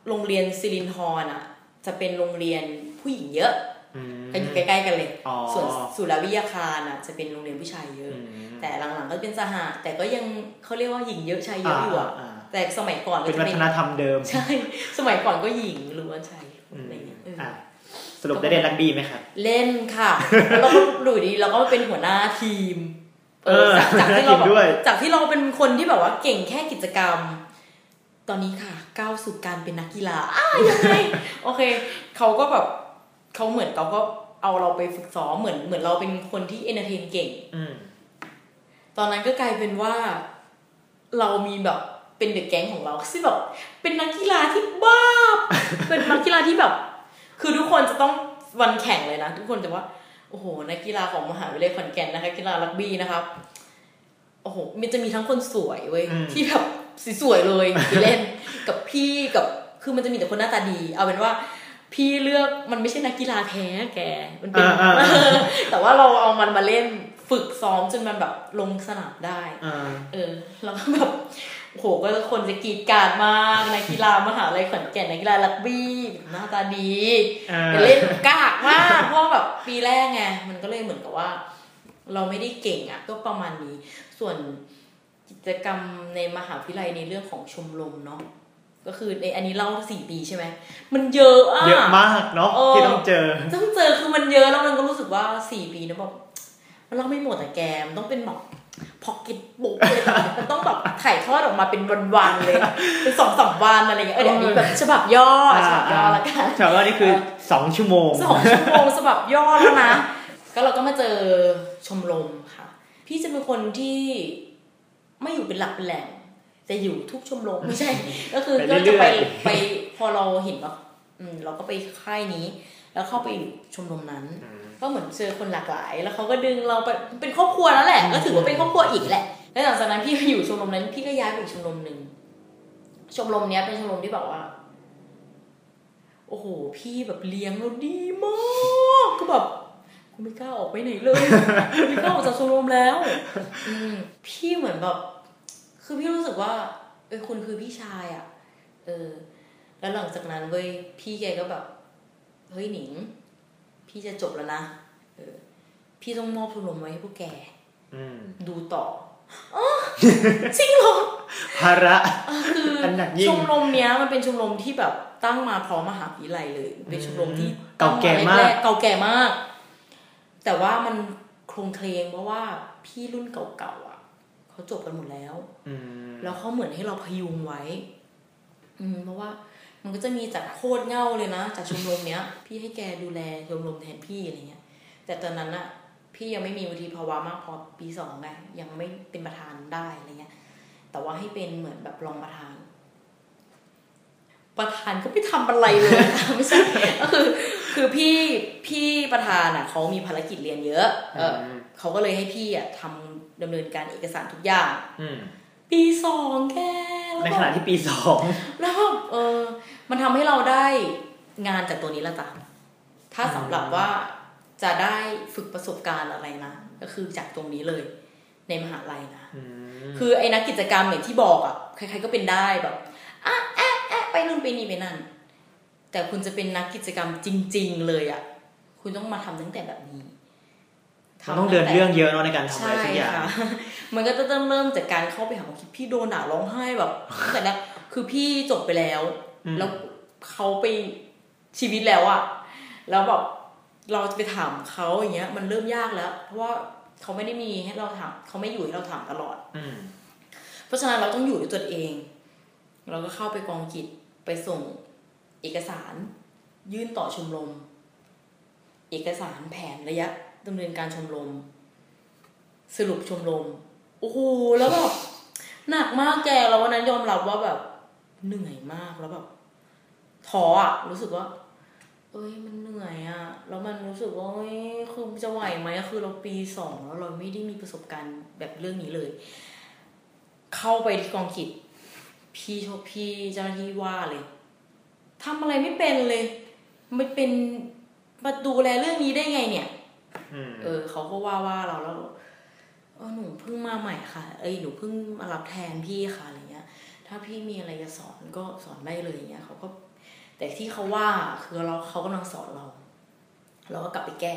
โรงเรียนซิลินทรอะ จะเป็นโรงเรียนผู้หญิงเยอะมก็อยู่ใกล้ๆกันเลยอ๋อส่วนสุรวิทยาคารอะจะเป็นโรงเรียนผู้ชายเยอะอืมแต่หลังๆก็เป็นสหะแต่ก็ยังเขาเรียกว่าหญิงเยอะชายเยอะอยู่อะอ่า แต่สมัยก่อนก็เป็นจะวัเป็ฒนนธรรมเดิม ใช่ สมัยก่อนก็หญิงหรือว่าชายอืมอะไรเงี้ยเออออะสรุปได้เล่นรักบี้ไหมครับ เล่นค่ะ แล้วเราก็ดูดีเราก็เป็นหัวหน้าทีมเออจากจากที่เราหัวหน้าทีมด้วยแบบจากที่เราเป็นคนที่แบบว่าเก่งแค่กิจกรรม ตอนนี้ค่ะ ก้าวสู่การเป็นนักกีฬาอ้าวยังไงโอเคเขาก็แบบเขาเหมือนเขาก็เอาเราไปฝึกซ้อมเหมือนเหมือนเราเป็นคนที่ entertain เก่งอืมตอนนั้นก็กลายเป็นว่า เรามีแบบ เป็นเด็กแก๊งของเราซึ่งแบบเป็นนักกีฬาที่บ้า เป็นนักกีฬาที่แบบ คือทุกคนจะต้องวันแข่งเลยนะ ทุกคนจะว่า โอ้โห นักกีฬาของมหาวิทยาลัยขอนแก่นนะคะกีฬารักบี้นะครับ โอ้โห มันจะมีทั้งคนสวยเว้ยที่แบบสวยๆเลยไปเล่น กับพี่กับคือมันจะมีแต่คนหน้าตาดี เอาเป็นว่าพี่เลือกมันไม่ใช่นักกีฬาแท้แก มันเป็นอ่าอ่าอ่าแต่ว่าเราเอามันมาเล่นฝึกซ้อมจนมันแบบลงสนามได้อ่าเออ แล้วก็แบบ โอ้โหก็คนจะกรีดกรารมากนักกีฬามหาลัยขอนแก่นนักกีฬารักบี้หน้าตาดีอ่าแต่เล่นกากมากเพราะว่าแบบปีแรกไงมันก็เลยเหมือนกับว่า เราไม่ได้เก่งอะ ก็ประมาณนี้ ส่วนกิจกรรมในมหาวิทยาลัยในเรื่องของชมรมเนาะก็คือในอันนี้เล่าสี่ปีใช่ไหมมันเยอะอะเยอะมากเนาะเออที่ต้องเจอ ต้องเจอคือมันเยอะแล้วมันก็รู้สึกว่าสี่ปีนะแบบมันเล่าไม่หมดอะแกมันต้องเป็นแบบ พอกเก็ตบุ๊กเลยนะมันต้องแบบถ่ายทอดออกมาเป็นวันๆเลย เป็นสองสามวันอะไรเงี้ยเออเดี๋ยวนี้แบบฉบับย่ออะฉบับย่อละกันฉบับว่านี่คือสองชั่วโมงสองชั่วโมงฉบับย่อแล้วนะก็เราก็มาเจอชมรมค่ะ พี่จะเป็นคนที่ไม่อยู่เป็นหลักเป็นแหล่งจะอยู่ทุกชมรมไม่ใช่ ก็คือไปก็เรื่จะอยๆไปไปพอเราเห็นว่าอืมเราก็ไปค่ายนี้ แล้วเข้าไปอยู่ชมรมนั้น ก็เหมือนเจอคนหลากหลาย แล้วเขาก็ดึงเราไปเป็นครอบครัวแล้วแหละ ก็ถือว่าเป็นครอบครัวอีกแหละ แล้วหลังจากนั้นพี่ไปอยู่ชมรมนั้น พี่ก็ย้ายไปอีกชมรมหนึ่งชมรมเนี้ยเป็นชมรมที่แบบว่า โอ้โห พี่แบบเลี้ยงเราดีมากก็แบบกูไม่กล้าออกไปไหนเลยกูไม่กล้าออกจากชมรมแล้ว อืมพี่เหมือนแบบ คือพี่รู้สึกว่า เออคุณคือพี่ชายอะ่ะ เออ แล้วหลังจากนั้นเว้ยพี่แกก็แบบ เฮ้ยหนิง พี่จะจบแล้วนะเออ พี่ต้องมอบชมรมไว้ให้พวกแกอืมดูต่ออ๋อจริงเหรอภาระเออคืออนหนักยิ่งชมรมเนี้ยมันเป็นชมรมที่แบบตั้งมาพร้อมมหาวิทยาลัยเลย เป็นชมรมที่เก่าแก่มากตั้งรๆเก่าแก่มาก แต่ว่ามันโครงเคลงเพราะว่าพี่รุ่นเก่าๆอะเขาจบกันหมดแล้วอืมแล้วเขาเหมือนให้เราพยุงไว้ อืมเพราะว่า มันก็จะมีจากโคตรเง่าเลยนะจากชมรมเนี้ย พี่ให้แกดูแลชมรมแทนพี่อะไรเงี้ย แต่ตอนนั้นอะพี่ยังไม่มีวุฒิภาวะมากพอปีสองไงยังไม่เป็นประธานได้อะไรเงี้ย แต่ว่าให้เป็นเหมือนแบบรองประธาน ประธานก็ไม่ทำอะไรเลยค่ะไม่ใช่ก็คือ คือพี่พี่ประธานอะเขามีภารกิจเรียนเยอะ เอออมเขาก็เลยให้พี่อะทำดำเนินการเอกสารทุกอย่าง อืม ปีสองแค่แล้วในก็ขณะที่ปีสองแล้วก็เออ มันทำให้เราได้งานจากตัวนี้ละจ้ะถ้าสำหรับว่าจะได้ฝึกประสบการณ์อะไรนะก็คือจากตรงนี้เลย ในมหาลัยนะอืมคือไอ้นักกิจกรรมอย่างที่บอกอะใครๆก็เป็นได้แบบอะแอะแอะไปนู่นไปนี่ไปนั่น แต่คุณจะเป็นนักกิจกรรมจริง ๆ เลยอะ คุณต้องมาทำตั้งแต่แบบนี้ มันต้องเดินเรื่องเยอะเนาะในการทำอะไรใช่สักอย่างค่ะมันก็จะต้องเริ่มจากการเข้าไปหาความคิดพี่โดนด่าร้องไห้แบบตั้งแต่แรกคือพี่จบไปแล้วอืมแล้วเขาไปชีวิตแล้วอะแล้วแบบเราจะไปถามเขาอย่างเงี้ย มันเริ่มยากแล้ว เพราะว่าเขาไม่ได้มีให้เราถามเขาไม่อยู่ให้เราถามตลอด อืมเพราะฉะนั้นเราต้องอยู่ด้วยตัวเอง เราก็เข้าไปกองกิจไปส่งเอกสาร ยื่นต่อชมรมเอกสารแผนระยะ ดำเนินการชมรม สรุปชมรมโอ้โหแล้วแบบหนักมากแกแล้ววันนั้นยอมรับว่าแบบเหนื่อยมากแล้วแบบท้ออะรู้สึกว่า เอ้ยมันเหนื่อยอะแล้วมันรู้สึกว่าเอ้ยคือจะไหวไหมคือเราปีสองแล้วเราไม่ได้มีประสบการณ์แบบเรื่องนี้เลย เข้าไปที่กองกิจพี่โชพี่เจ้าหน้าที่ว่าเลยทำอะไรไม่เป็นเลยไม่เป็นมาดูแลเรื่องนี้ได้ไงเนี่ย เออเขาก็ว่าว่าเราแล้วเออหนูเพิ่งมาใหม่ค่ะ เอ้ยหนูเพิ่งมารับแทนพี่ค่ะอะไรเงี้ย ถ้าพี่มีอะไรจะสอนก็สอนได้เลยอย่างเงี้ยเขาก็ แต่ที่เขาว่าคือเราเขากำลังสอนเรา เราก็กลับไปแก้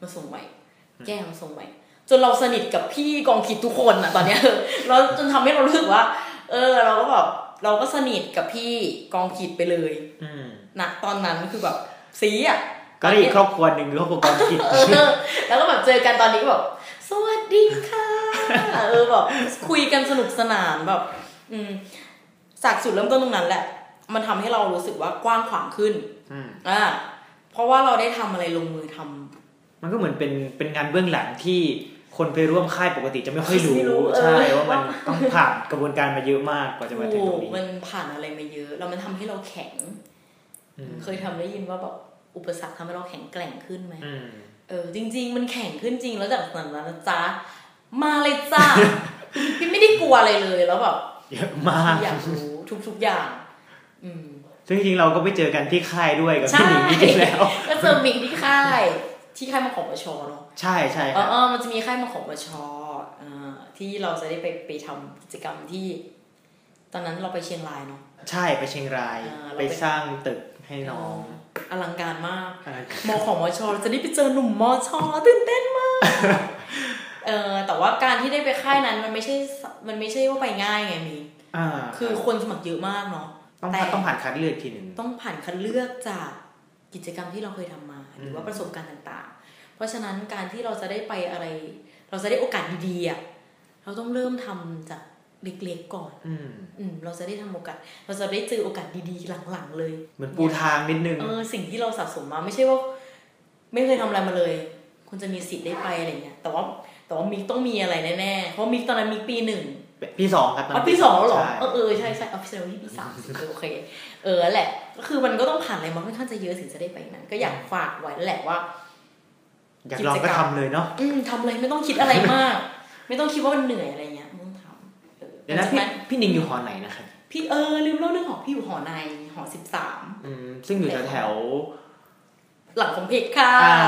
มาส่งใหม่แก้มาส่งใหม่จนเราสนิทกับพี่กองคิดทุกคนอะตอนเนี้ยเราจนทำให้เรารู้สึกว่า เออ เราก็แบบเราก็สนิทกับพี่กองคิดไปเลยอืมนะตอนนั้นคือแบบสีอะ ก็ได้อีกครอบครัวหนึ่งคือครอบครัวกองกิจเออแล้วก็แบบเจอกันตอนนี้ก็แบบสวัสดีค่ะเออแบบคุยกันสนุกสนานแบบ อืมจากจุดเริ่มต้นตรงนั้นแหละ มันทำให้เรารู้สึกว่ากว้างขวางขึ้นอืมอ่าเพราะว่าเราได้ทำอะไรลงมือทำมันก็เหมือนเป็นเป็นงานเบื้องหลังที่คนไปร่วมค่ายปกติจะไม่ค่อยรู้ไม่รู้เออใช่ว่ามันต้องผ่านกระบวนการมาเยอะมากกว่าจะมาถึงตรงนี้มันผ่านอะไรมาเยอะ แล้วมันทำให้เราแข็งอืมเคยทำได้ยินว่าแบบ อุปสรรคทำให้เราแข็งแกร่งขึ้นไหมอืมเออ จริง ๆ มันแข็งขึ้นจริงแล้วจากนั้นนะจ๊ะมาเลยจ้าพี่ไม่ได้กลัวอะไรเลยแล้วแบบเยอะมากอยากรู้ทุกๆอย่าง อืมซึ่งจริงๆเราก็ไปเจอกันที่ค่ายด้วยกับใช่พี่หนิงจริงๆแล้วก็เจอมิงที่ค่าย ที่ค่ายมาของประชเนาะใช่ใช่เอครัอบเออมันจะมีค่ายมาของประชอ่าที่เราจะได้ไปไปทำกิจกรรมที่ ตอนนั้นเราไปเชียงรายเนาะใช่ไปเชียงรายอ่าเราไปไปสร้างตึก ให้น้องอลังการมากอะไรมของมชเราจะได้ไปเจอหนุ่มมชตื่นเต้นมากเออแต่ว่าการที่ได้ไปค่ายนั้นมันไม่ใช่มันไม่ใช่ว่าไปง่ายไงมีอ่าคือคนสมัครเยอะมากเนาะต้องแต่ต้องผ่านคัดเลือกทีหนึ่งต้องผ่านคัดเลือกจากกิจกรรมที่เราเคยทำมา หรือว่าอืมประสบการณ์ต่างๆ เพราะฉะนั้นการที่เราจะได้ไปอะไร เราจะได้โอกาสดีๆอะเราต้องเริ่มทำจาก เล็กๆก่อน อืมอืมเราจะได้ทำโอกาส เราจะได้เจอโอกาสดีๆหลังๆเลย เหมือนปูทางนิดนึง เออสิ่งที่เราสะสมมาไม่ใช่ว่า ไม่เคยทำอะไรมาเลย คุณจะมีสิทธิ์ได้ไปอะไรเงี้ย แต่ว่าแต่ว่ามิกต้องมีอะไรแน่ๆ เพราะมิกตอนนั้นมิกปีหนึ่งปีสองครับตอ๋อปีสองแล้วเหรอใช่เออเออใช่ใช่เอาพี่เซลที่ปีสามสิเออโอเค เออแหละ ก็คือมันก็ต้องผ่านอะไรมาค่อนข้างจะเยอะถึงจะได้ไปนั้นก็อยากฝากไว้นั่นแหละว่า อยากลองก็ทำเลยเนาะ อืมทำเลยไม่ต้องคิดอะไรมาก ไม่ต้องคิดว่ามันเหนื่อยอะไร เออเดี๋ยวนะจากพี่นั้นพี่นิงอยู่หอไหนนะครับพี่เออลืมเล่าเรื่องของพี่อยู่หอในหอสิบสามอืมซึ่งอยู่แถวหลังของเพจค่ะๆอ่า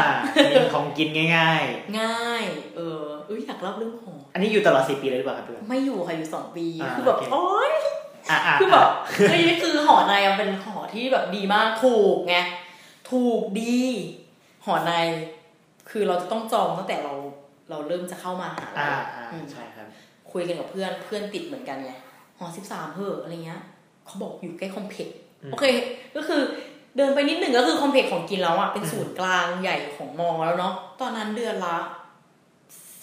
มีของกินง่ายง่าย เออเอ้ยอยากเล่าเรื่องหอๆอันนี้อยู่ตลอดสี่ปีเลยหรือเปล่าครับเพื่อนไม่อยู่ค่ะอยู่สองปีอ่าคือแบบโอเคโอ๊ยอ่าอ่าคือแบบเฮ้ยคือหอในมันเป็นหอที่แบบดีมากถูกไงถูกดี หอใน คือเราจะต้องจองตั้งแต่เราเราเริ่มจะเข้ามาหาอ่าอ่าอืมใช่ครับ คุยกันกับเพื่อนเพื่อนติดเหมือนกันไงหอสิบสามเพออะไรเงี้ยเขาบอกอยู่ใกล้คอมเพล็กซ์อืมโอเค ก็คือเดินไปนิดหนึ่งก็คือคอมเพล็กซ์ของกินแล้วอะเป็นศูนย์กลางใหญ่ของมอแล้วเนาะตอนนั้นเดือนละ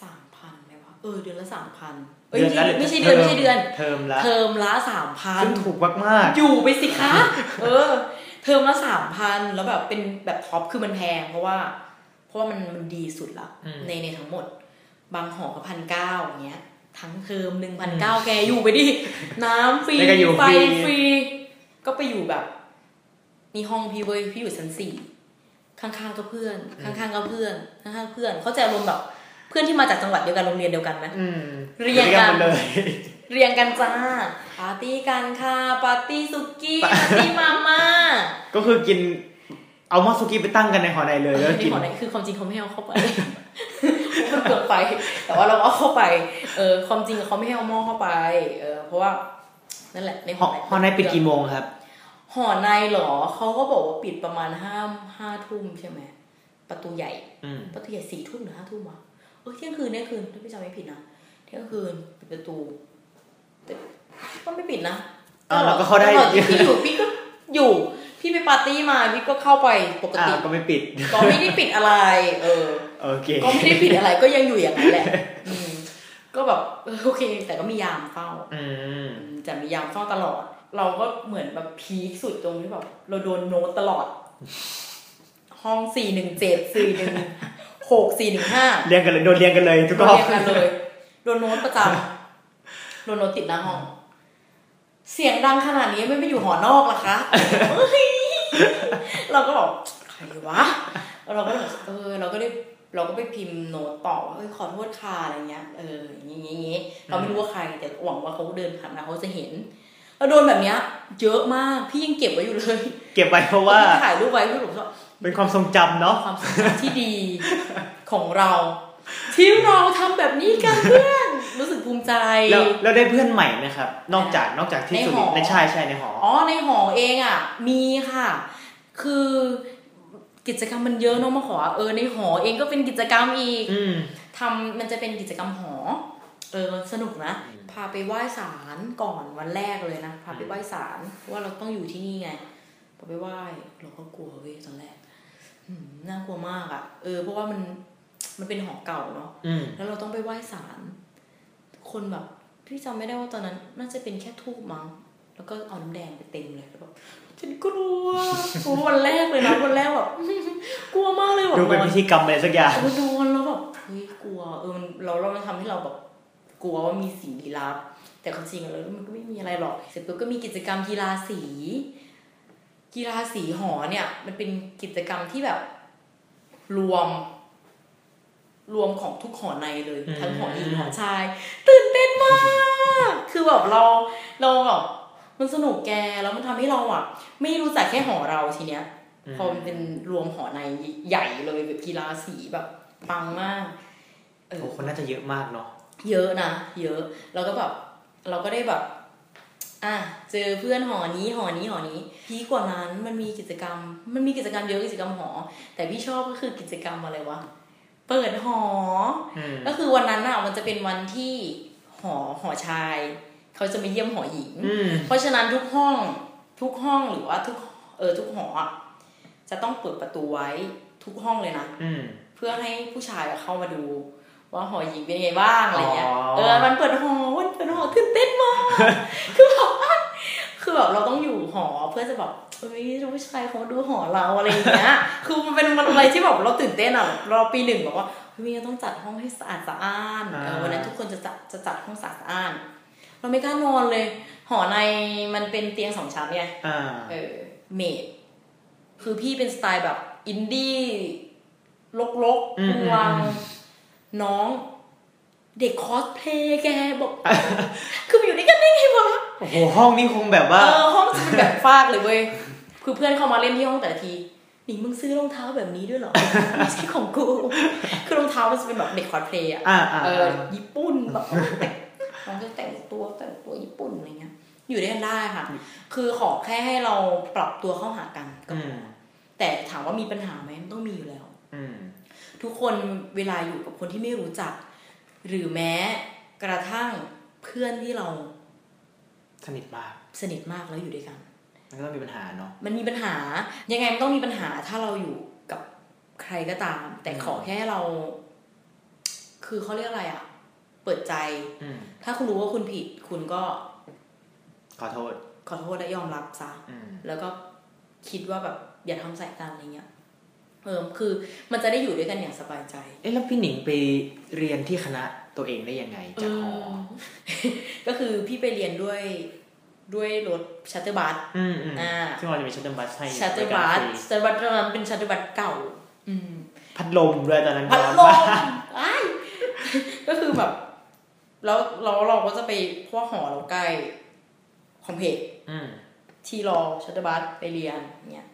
สามพันไหมวะเออเดือนละสามพันเอ้ยไม่ใช่ไม่ใช่เดือนไม่ใช่เดือน เทอมละเทอมละสามพันซึ่งถูกมากอยู่ไปสิคะเออ เทอมละสามพันแล้วแบบเป็นแบบ top คือมันแพงเพราะว่า เพราะว่ามันมันดีสุดละอืมในในทั้งหมด บางหอก็พันเก้าอย่างเงี้ย ทั้งเทอมหนึ่งพันเก้าแกอยู่ไปดิ น้ำฟรีแล้วก็อยู่ไฟฟรีฟรี ก็ไปอยู่แบบ มีห้องพี่เว้ยพี่อยู่ชั้นสี่ข้างๆก็เพื่อน ข้างๆก็เพื่อนข้างๆเพื่อนเขาใจะอารมณ์แบบเพื่อนที่มาจากจังหวัดเดียวกันโรงเรียนเดียวกันไหมๆอืมเรียงกันหมดเลยเรียงกันจ้าปาร์ตี้กันค่ะปาร์ตี้สุกี้ปาร์ตี้มาม่าก็คือกินเอามอสุกี้ไปตั้งกันในหอในเลยแล้วในกินหอในคือความจริงเขาไม่ให้เอาเข้าไป มันเกินไปแต่ว่าเราเอาเข้าไปเออความจริงเขาไม่ให้เอาหม้อเข้าไปเออเพราะว่านั่นแหละในหอหอในปิดกี่โมงครับ หอในเหรอเขาก็บอกว่าปิดประมาณห้าห้าทุ่มใช่ไหมประตูใหญ่อืมประตูใหญ่สี่ทุ่มหรือห้าทุ่มวะเออเที่ยงคืนเที่ยงคืนถ้าพี่จำไม่ผิดนะเที่ยงคืนปิดประตูแต่ก็ไม่ปิดนะอ่าเราก็เข้าได้ตลอที่พี่อยู่พี่ก็อยู่ พี่ไปปาร์ตี้มาพี่ก็เข้าไปปกอ่าติก็ไม่ปิด ก็ไม่ได้ปิดอะไร เออโอเคก็ไม่ได้ปิดอะไรก็ยังอยู่อย่างนั้นแหละอืมก็แบบเออโอเค แต่ก็มียามเฝ้าอืมอืมจะมียามเฝ้าตลอด เราก็เหมือนแบบพีคสุดตรงที่แบบเราโดนโน้ตตลอด ห้องสี่หนึ่งเจ็ดสี่หนึ่งหกสี่หนึ่งห้าเรียงกันเลยโดนเรียงกันเลยทุกโดรนอบเรียงกันเลยโดนโน้ตประจำโดนโน้ตติดหน้าห้อง เสียงดังขนาดนี้ไม่ไปอยู่หอนอกล่ะคะเฮ้ย เราก็บอกใครวะแล้วเราก็แบบเออเราก็ได้เราก็ไปพิมพ์โน้ตต่อว่าเอ้ยขอโทษค่ะอะไรเงี้ยเอออย่างงี้อย่างงี้เราไม่รู้ว่าใครแต่หวังว่าเขาเดินผ่านมาเขาจะเห็นเราโดนแบบเนี้ย เยอะมากพี่ยังเก็บไว้อยู่เลย เก็บไว้เพราะว่าพี่ถ่ายรูปไว้พี่ผมว่าเป็นความทรงจำเนาะความทรงจำที่ดีของเราที่เราทำแบบนี้กันเพื่อน รู้สึกภูมิใจ แล้วแล้วได้เพื่อนใหม่ไหมครับ นอกจากนอกจากที่ในสุหริอนทร์ในใช่ใช่ในหออ๋อในหอเองอะ มีค่ะ คือกิจกรรมมันเยอะเน้องมาขอเออในหอเองก็เป็นกิจกรรมอีกอืมทำมันจะเป็นกิจกรรมหอ เออสนุกนะ พาไปไหว้ศาลก่อนวันแรกเลยนะพาไปไหว้ศาลเพราะว่าเราต้องอยู่ที่นี่ไงพอไปไหว้เราก็กลัวเว้ยตอนแรกอืมน่ากลัวมากอะ่ะ เออ เพราะว่ามันมันเป็นหอเก่าเนาะอืมแล้วเราต้องไปไหว้ศาล คนแบบพี่จำไม่ได้ว่าตอนนั้น น่าจะเป็นแค่ทูบมั้งแล้วก็เอาน้ำแดงไปเต็มเลยแล้วแบบฉันกลัวโอ้วันแรกเลยนะวันแรกแบบกลัวมากเลยแบบดูเป็นนอนพิธีกรรมอะไรสักอย่างเออนอนแล้วแบบเฮ้ยกลัวเออมันเราเรามันทำให้เราแบบกลัวว่ามีสิ่งลี้ลับ แต่ความจริงแล้วมันก็ไม่มีอะไรหรอกเสร็จปุ๊บก็มีกิจกรรมกีฬาสี กีฬาสีหอเนี่ย มันเป็นกิจกรรมที่แบบ รวม รวมของทุกหอในเลยอืมทั้งหอหญิงหอชาย ตื่นเต้นมาก คือแบบเราเราแบบมันสนุกแกแล้วมันทำให้เราอะ ไม่รู้จักแค่หอเราทีเนี้ย พอมันเป็นรวมหอในใหญ่เลยแบบกีฬาสีแบบปังมากเออโอ้คนน่าจะเยอะมากเนาะเยอะนะเยอะแล้วก็แบบเราก็ได้แบบอะเจอเพื่อนหอนี้หอนี้หอนี้ พีคกว่านั้นมันมีกิจกรรม มันมีกิจกรรมเยอะกิจกรรมหอ แต่พี่ชอบก็คือกิจกรรมอะไรวะ เปิดหออืมก็คือวันนั้นน่ะมันจะเป็นวันที่หอหอชาย เขาจะมาเยี่ยมหอหญิงอืมเพราะฉะนั้นทุกห้องทุกห้องหรือว่าทุกเออทุกหออะจะต้องเปิดประตูไว้ทุกห้องเลยนะอืมเพื่อให้ผู้ชายอะเข้ามาดู ว่าหอหญิงเป็นยังไงบ้างอะไรเงี้ยอ๋อเออมันเปิดหอวันเปิดหอตื่นเต้นมากคือแบบว่า คือแบบเราต้องอยู่หอเพื่อจะแบบเฮ้ยผู้ชายเขามาดูหอเราอะไรอย่างเงี้ย คือมันเป็นมันอะไรที่แบบเราตื่นเต้นอะเราปีหนึ่งบอกว่าเฮ้ยต้องจัดห้องให้สะอาดสะอ้านเออวันนั้นทุกคนจะจัดจะจัดห้องสะอาดสะอ้านเราไม่กล้านอนเลย หอในมันเป็นเตียงสองชั้นไงอ่าเออเมดคือพี่เป็นสไตล์แบบอินดี้ลกลกอืมวังอืมน้อง เด็กคอสเพลย์แกบอก คือมาอยู่ด้วยกันได้ไงวะ โอ้โหห้องนี้คงแบบเอว่าอห้องจะเป็นแบบฟากเลยเว้ยคือเพื่อนเข้ามาเล่นที่ห้องแต่ละทีหนิงมึงซื้อรองเท้าแบบนี้ด้วยเหรอไม่ใช่ของกูคือรองเท้ามันจะเป็นแบบเด็กคอสเพลย์อะอ่าอ่าเออญี่ปุ่นแบบแต่งน้องจะแต่งตัวแต่งตัวญี่ปุ่นอะไรเงี้ย อยู่ด้วยกันได้ค่ะ คือขอแค่ให้เราปรับตัวเข้าหากันก็อืพมอแต่ถามว่ามีปัญหาไหมมันต้องมีอยู่แล้วอืมทุกคนเวลาอยู่กับคนที่ไม่รู้จัก หรือแม้กระทั่งเพื่อนที่เรา สนิทมาก สนิทมากแล้วอยู่ด้วยกัน มันก็ต้องมีปัญหาเนาะมันมีปัญหายังไงมันต้องมีปัญหาถ้าเราอยู่กับใครก็ตาม แต่ขอแค่เรา คือเขาเรียกอะไรอะเปิดใจอืมถ้าคุณรู้ว่าคุณผิด คุณก็ ขอโทษ ขอโทษและยอมรับซะอืมแล้วก็คิดว่าแบบอย่าทำใส่กันอะไรเงี้ยเออคือมันจะได้อยู่ด้วยกันอย่างสบายใจ เอ๊ะแล้วพี่หนิงไปเรียนที่คณะ ตัวเองได้ยังไงจากหอก็คือพี่ไปเรียนด้วยด้วยรถชัตเตอร์บัสอืมอืมอ่าซึ่งเราจะมีชัตเตอร์บัสให้ชัตเตอร์บบักาสฟรีชัตเตอร์บัสตอนนั้นเป็นชัตเตอร์บัสเก่า อืม พัดลมด้วยตอนนั้นพัดร้อนลมามกอ้ายก็คือแบบ แล้วเราเราก็จะไปเพราะว่าหอเราใกล้ complex อืมที่รอ shuttle bus ไปเรียนเนี่ย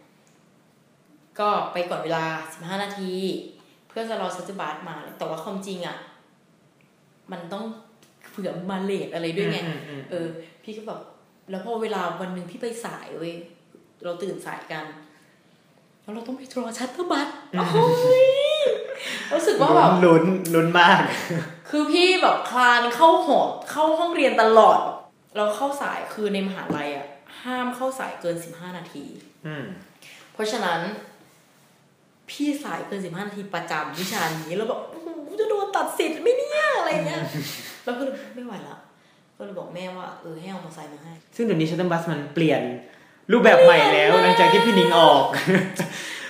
ก็ไปก่อนเวลาสิบห้านาที เพื่อจะรอ shuttle bus มา แต่ว่าความจริงอะ มันต้องเผื่อมา late อะไรด้วยไงอืมอืมเออ พี่ก็แบบแล้วพอเวลาวันหนึ่งพี่ไปสายเว้ยเราตื่นสายกัน แล้วเราต้องไปรอ shuttle busโอ้ยรู้สึกว่าแบบลุ้นลุ้นมาก คือพี่แบบคลานเข้าหอเข้าห้องเรียนตลอด เราเข้าสายคือในมหาลัยอะ ห้ามเข้าสายเกินสิบห้านาทีอืมเพราะฉะนั้น พี่สายเกินสิบห้านาทีประจำวิชานี้แล้วแบบโอ้โห จะโดนตัดสิทธิ์ไหมเนี่ยอะไรเงี้ยแล้วก็เลยไม่ไหวละก็เลยบอกแม่ว่าเออให้เอามอเตอร์ไซค์มาให้ ซึ่งเดี๋ยวนี้ shuttle bus มันเปลี่ยนรูปแบบใหม่แล้วหลังจากที่พี่หนิงออก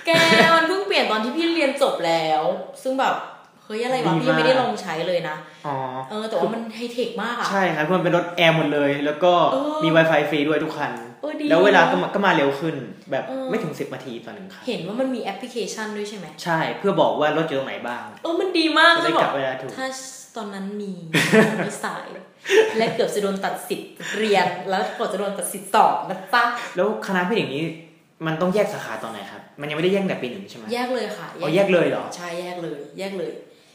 แกมันเพิ่งเปลี่ยนตอนที่พี่เรียนจบแล้ว ซึ่งแบบเฮ้ยอะไรวะดีพี่ยังไม่มากได้ลองใช้เลยนะอ๋อเออแต่ว่ามันไฮเทคมากอะใช่ครับเพราะมันเป็นรถแอร์หมดเลย แล้วก็เออมี Wi-Fi ฟรีด้วยทุกคันเออดี แล้วเวลาก็มาก็มาเร็วขึ้น แบบเออไม่ถึงสิบนาทีต่อหนึ่งคันเห็นว่ามันมีแอปพลิเคชันด้วยใช่ไหมใช่เพื่อบอกว่ารถอยู่ตรงไหนบ้างเออมันดีมากจะได้คือกแบบกลับเวลาถูกถ้าตอนนั้นมีมีสาย และเกือบจะโดนตัดสิทธิ์เรียนแล้วกว่าจะโดนตัดสิทธิ์สอบนะจ๊ะแล้วคณะพี่หนิงนี้มันต้องแยกสาขาตอนไหนครับ มันยังไม่ได้แยกแต่ปีหนึ่งใช่ไหมแยกเลยค่ะอ๋อแยกเลยเหรอใช่แยกเลย แยกเลย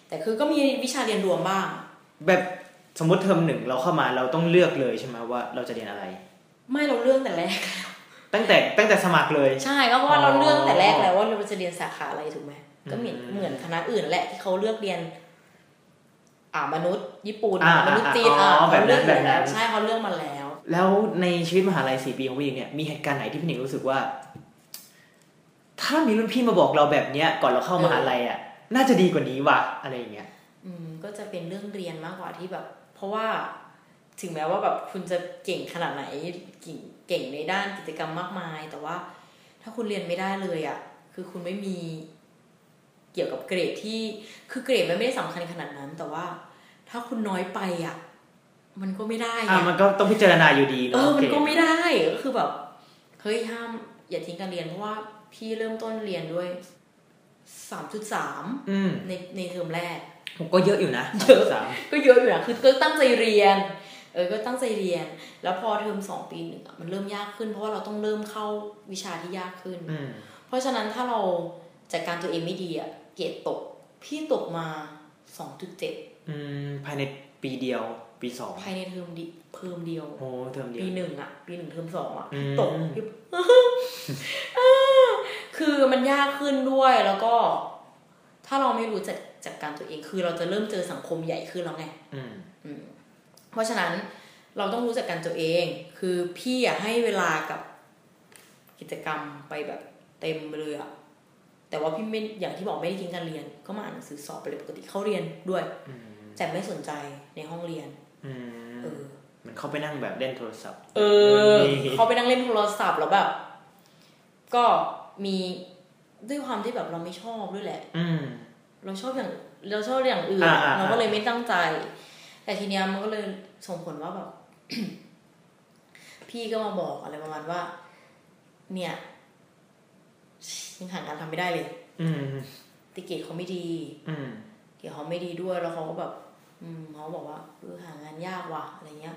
แต่คือก็มีวิชาเรียนรวมบ้าง แบบสมมติเทอมหนึ่งเราเข้ามาเราต้องเลือกเลยใช่ไหมว่าเราจะเรียนอะไร ไม่เราเรื่องแต่แรก ตั้งแต่ตั้งแต่สมัครเลย ใช่ก็เพราะว่าเราอ๋อเรื่องแต่แรกแล้วว่าเราจะเรียนสาขาอะไรถูกไหมก็เหมือนอืมเหมือนคณะอื่นแหละที่เขาเลือกเรียน อ่ามนุษย์ญี่ปุ่นอ่ามนุษย์จีนอ๋ออ่าแบบนั้นเขาเลือกแบบนั้นใช่เขาเลือกมาแล้ว แล้วในชีวิตมหาลัยสี่ปีของพี่หนิงเนี่ยมีเหตุการณ์ไหนที่พี่หนิงรู้สึกว่า ถ้ามีรุ่นพี่มาบอกเราแบบเนี้ย ก่อนเราเข้ามหาลัยอะ น่าจะดีกว่านี้ว่ะอะไรอย่างเงี้ยอืมก็จะเป็นเรื่องเรียนมากกว่าที่แบบ เพราะว่า ถึงแม้ว่าแบบคุณจะเก่งขนาดไหนเก่งเก่งในด้านกิจกรรมมากมาย แต่ว่าถ้าคุณเรียนไม่ได้เลยอะ่ะ คือคุณไม่มีเกี่ยวกับเกรดที่คือเกรดมันไม่ได้สำคัญขนาดนั้น แต่ว่า ถ้าคุณน้อยไปอะ่ะ มันก็ไม่ได้อะไงมันก็ต้องพิจารณาอยู่ดีเอเนาะอมันเกรดก็ไม่ได้ก็คือแบบเฮ้ยห้ามอย่าทิ้งการเรียนเพราะว่าพี่เริ่มต้นเรียนด้วยสามจุดสามอืมในในเทอมแรกผมก็เยอะอยู่นะเยอะสามก็เยอะอยู่นะคือก็ตั้งใจเรียน เออก็ตั้งใจเรียน แล้วพอเทอมสองปีหนึ่งอะมันเริ่มยากขึ้น เพราะว่าเราต้องเริ่มเข้าวิชาที่ยากขึ้นอืมเพราะฉะนั้นถ้าเราจัดการตัวเองไม่ดีอะเกรดตก พี่ตกมาสองจุดเจ็ดอืมภายในปีเดียว ปีสองภายในเทอมดิเพิ่มเดียวโอ้เทอมเดียวปีหนึ่งอะปีหนึ่งเทอมสองอะอืมตกพี่คือมันยากขึ้นด้วยแล้วก็ ถ้าเราไม่รู้จัดจัดการตัวเองคือเราจะเริ่มเจอสังคมใหญ่ขึ้นแล้วไงอืมอืม เพราะฉะนั้นเราต้องรู้จักกันตัวเอง คือพี่อะให้เวลากับกิจกรรมไปแบบเต็มไปเลยอะแต่ว่าพี่ไม่อย่างที่บอกไม่ได้ทิ้งการเรียน ก็มาอ่านหนังสือสอบไปเลยปกติเข้าเรียนด้วยอืมแต่ไม่สนใจในห้องเรียนอืมเออ มันเข้าไปนั่งแบบเล่นโทรศัพท์ เออนี่เขาไปนั่งเล่นโทรศัพท์แล้วแบบ ก็มีด้วยความที่แบบเราไม่ชอบด้วยแหละอืมเราชอบอย่างเราชอบอย่างอื่นอ่าอ่าเราก็เลยไม่ตั้งใจ แต่ทีเนี้ยมันก็เลยส่งผลว่าแบบพี่ก็มาบอกอะไรประมาณว่า เนี่ยยังหางานทำไม่ได้เลย อืมติเกตเขาไม่ดี อืมเกรดเขาไม่ดีด้วยแล้วเขาก็แบบ อืมเขาบอกว่าเออหางานยากว่ะอะไรเงี้ย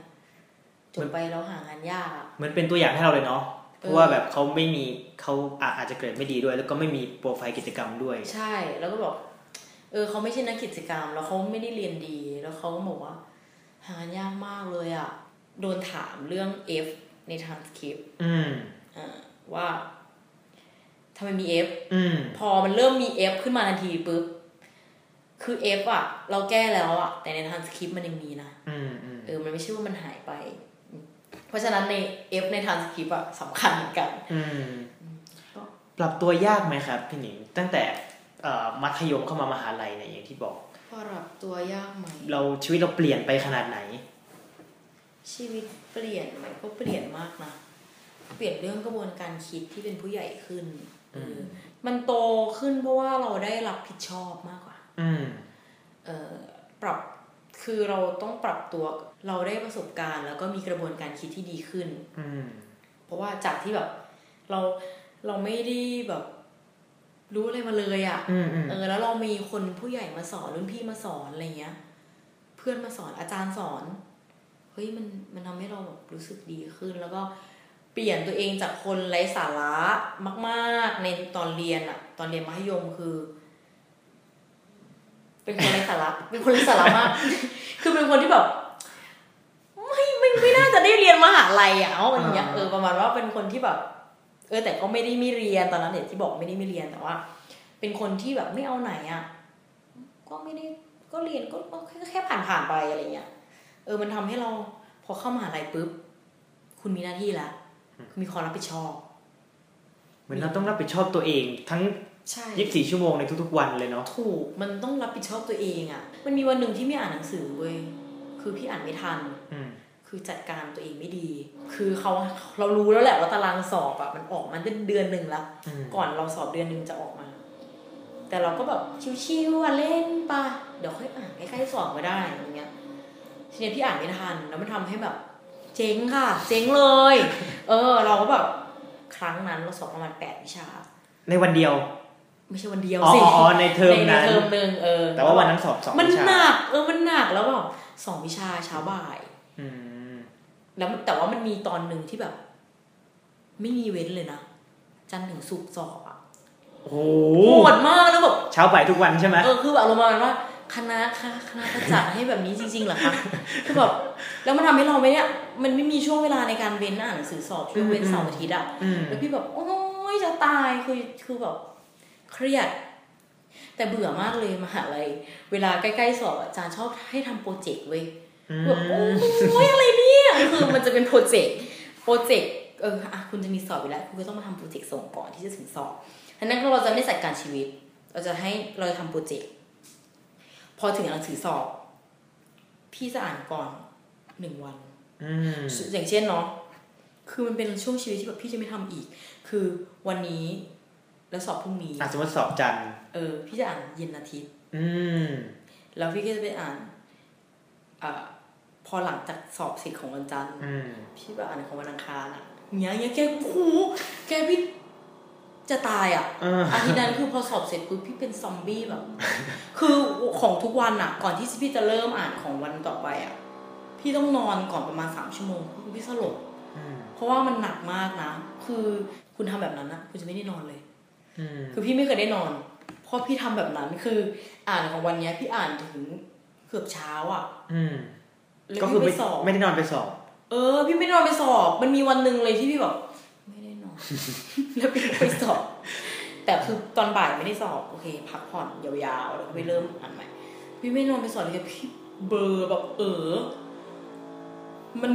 จบไปแล้วหางานยากอะเหมือนเป็นตัวอย่างให้เราเลยเนาะเพเอราะอว่าแบบเขาไม่มีเขาอะอาจจะเกรดไม่ดีด้วย แล้วก็ไม่มีโปรไฟล์กิจกรรมด้วย ใช่ แล้วก็บอก เออเขาไม่ใช่นักกิจกรรม แล้วเขาไม่ได้เรียนดี แล้วเขาก็บอกว่า หางานยากมากเลยอะ โดนถามเรื่อง F ในทางสคริปต์อืมอ่าว่าทำไมมี F อืมพอมันเริ่มมี F ขึ้นมาทันทีปุ๊บ คือ F อะ เราแก้แล้วอะ แต่ในทางสคริปต์มันยังมีนะอืมอืมเออ มันไม่ใช่ว่ามันหายไป เพราะฉะนั้นใน F ในทางสคริปต์อะสำคัญเหมือนกันอืมก็ปรับตัวยากไหมครับ พี่หนิงตั้งแต่เอ่อ มัธยมเข้ามามหาลัยเนี่ยอย่างที่บอกปรับตัวยากไหมเราชีวิตเราเปลี่ยนไปขนาดไหน ชีวิตเปลี่ยนไหมก็เปลี่ยนมากนะเปลี่ยนเรื่องกระบวนการคิดที่เป็นผู้ใหญ่ขึ้นเออมันโตขึ้นเพราะว่าเราได้รับผิดชอบมากกว่า อืมเออปรับคือเราต้องปรับตัวเราได้ประสบการณ์ แล้วก็มีกระบวนการคิดที่ดีขึ้น อืมเพราะว่าจากที่แบบ เราเราไม่ได้แบบ รู้อะไรมาเลยอะ่ะอืมอืมเออ แล้วเรามีคนผู้ใหญ่มาสอนรุ่นพี่มาสอนอะไรเงี้ย เพื่อนมาสอนอาจารย์สอน เฮ้ยมันมันทำให้เราแบบรู้สึกดีขึ้น แล้วก็เปลี่ยนตัวเองจากคนไร้สาระมาก ๆ ในตอนเรียนอะตอนเรียนมัธยมคือ เป็นคนไร้สาระ เป็นคนไร้สาระมาก คือเป็นคนที่แบบไม่ไม่ไม่น่าจะได้เรียนมหาลัยอะเอาอย่างเงี้ยอ่าเออประมาณว่าเป็นคนที่แบบ เออแต่ก็ไม่ได้ไม่เรียนตอนนั้นเนี่ยที่บอกไม่ได้ไม่เรียนแต่ว่า เป็นคนที่แบบไม่เอาไหนอะก็ไม่ได้ก็เรียนก็ก็แค่แค่ผ่านผ่านๆไปอะไรเงี้ยเออมันทำให้เราพอเข้ามหาลัยปุ๊บคุณมีหน้าที่ละคุณมีความรับผิดชอบเหมือนเราต้องรับผิดชอบตัวเอง ทั้งใช่24ชั่วโมงในทุกๆวันเลยเนาะถูกมันต้องรับผิดชอบตัวเองอะ มันมีวันหนึ่งที่ไม่อ่านหนังสือเว้ยคือพี่อ่านไม่ทันอืม คือจัดการตัวเองไม่ดี คือเขาเรารู้แล้วแหละว่าตารางสอบอะมันออกมาเดือนหนึ่งแล้วอืมก่อนเราสอบเดือนหนึ่งจะออกมา แต่เราก็แบบชิวๆอะเล่นปะเดี๋ยวค่อยอ่านใกล้ๆสอบก็ได้อย่างเงี้ยทีนี้พี่อ่านไม่ทันแล้วมันทำให้แบบ เจ๊งค่ะ เจ๊งเลย เออ เราก็แบบครั้งนั้นเราสอบประมาณแปดวิชา ในวันเดียว ไม่ใช่วันเดียวอ๋อสิอ๋อในเทอมในนั้นเทอมหนึ่งเออแต่ว่าวันนั้นสอบสองมันวิชาหนักเออมันหนักแล้วแบบสองวิชาเช้าบ่ายอืม แล้วแต่ว่ามันมีตอนหนึ่งที่แบบ ไม่มีเว้นเลยนะจันทร์ถึงศุกร์สอบอะโอ้โหโหดมากแล้วแบบเช้าบ่ายทุกวันใช่ไหมเออคือแบบอารมณ์ประมาณว่าคณะค่ะคณะก็จัดให้แบบนี้จริงๆเหรอคะคือแบบแล้วมันทำให้เราไม่เนี่ยมันไม่มีช่วงเวลาในการเว้นอ่านหนังสือสอบช่วงเว้นเสาร์อาทิตย์อะอืมแล้วพี่แบบโอ้ยจะตายคือคือแบบเครียด แต่เบื่อมากเลยมหาลัยเวลาใกล้ๆสอบอาจารย์ชอบให้ทำโปรเจกต์เว้ยอื แบบโอ้มยอะไรเนี่ยคือมันจะเป็นโปรเจกต์โปรเจกต์เอออะคุณจะมีสอบอยู่แล้ว คุณก็ต้องมาทำ project ส่งก่อนที่จะถึงสอบฉะนั้นเราจะไม่จัดการชีวิต เราจะให้เราจะทำ project พอถึงหนังสือสอบ พี่จะอ่านก่อนหนึ่งวันอืมอย่างเช่นเนาะคือมันเป็นช่วงชีวิตที่แบบพี่จะไม่ทำอีก คือวันนี้แล้วสอบพรุ่งนี้อะสมมติสอบจันทร์เออ พี่จะอ่านเย็นอาทิตย์ อืม แล้วพี่ก็จะไปอ่านอ่า พอหลังจากสอบเสร็จของวันจันทร์อืมพี่ไปอ่านของวันอังคารอะเนี้ยเนี้ยแกโอ้โหแกพี่จะตายอะเอออาทิตย์นั้นคือพอสอบเสร็จปุ๊บพี่เป็นซอมบี้แบบ คือของทุกวันอะก่อนที่พี่จะเริ่มอ่านของวันต่อไปอะพี่ต้องนอนก่อนประมาณสามชั่วโมงคือพี่สลบอืมเพราะว่ามันหนักมากนะ คือคุณทำแบบนั้นนะคุณจะไม่ได้นอนเลยอืมคือพี่ไม่เคยได้นอน เพราะพี่ทำแบบนั้นคือ อ่านของวันเนี้ย พี่อ่านถึงเกือบเช้าอะ อื มแล้วก็คือพี่ไม่ไปสอบไม่ได้นอนไปสอบ เออ พี่ไม่ได้นอนไปสอบ มันมีวันหนึ่งเลยที่พี่แบบไม่ได้นอน แล้วพี่ก็ไปสอบ แต่คือตอนบ่ายไม่ได้สอบโอเค พักผ่อนยาวๆแล้วก็ไปเริ่มอ่านใหม่ พี่ไม่นอนไปสอบเลยพี่เบลอร์แบบเออ มัน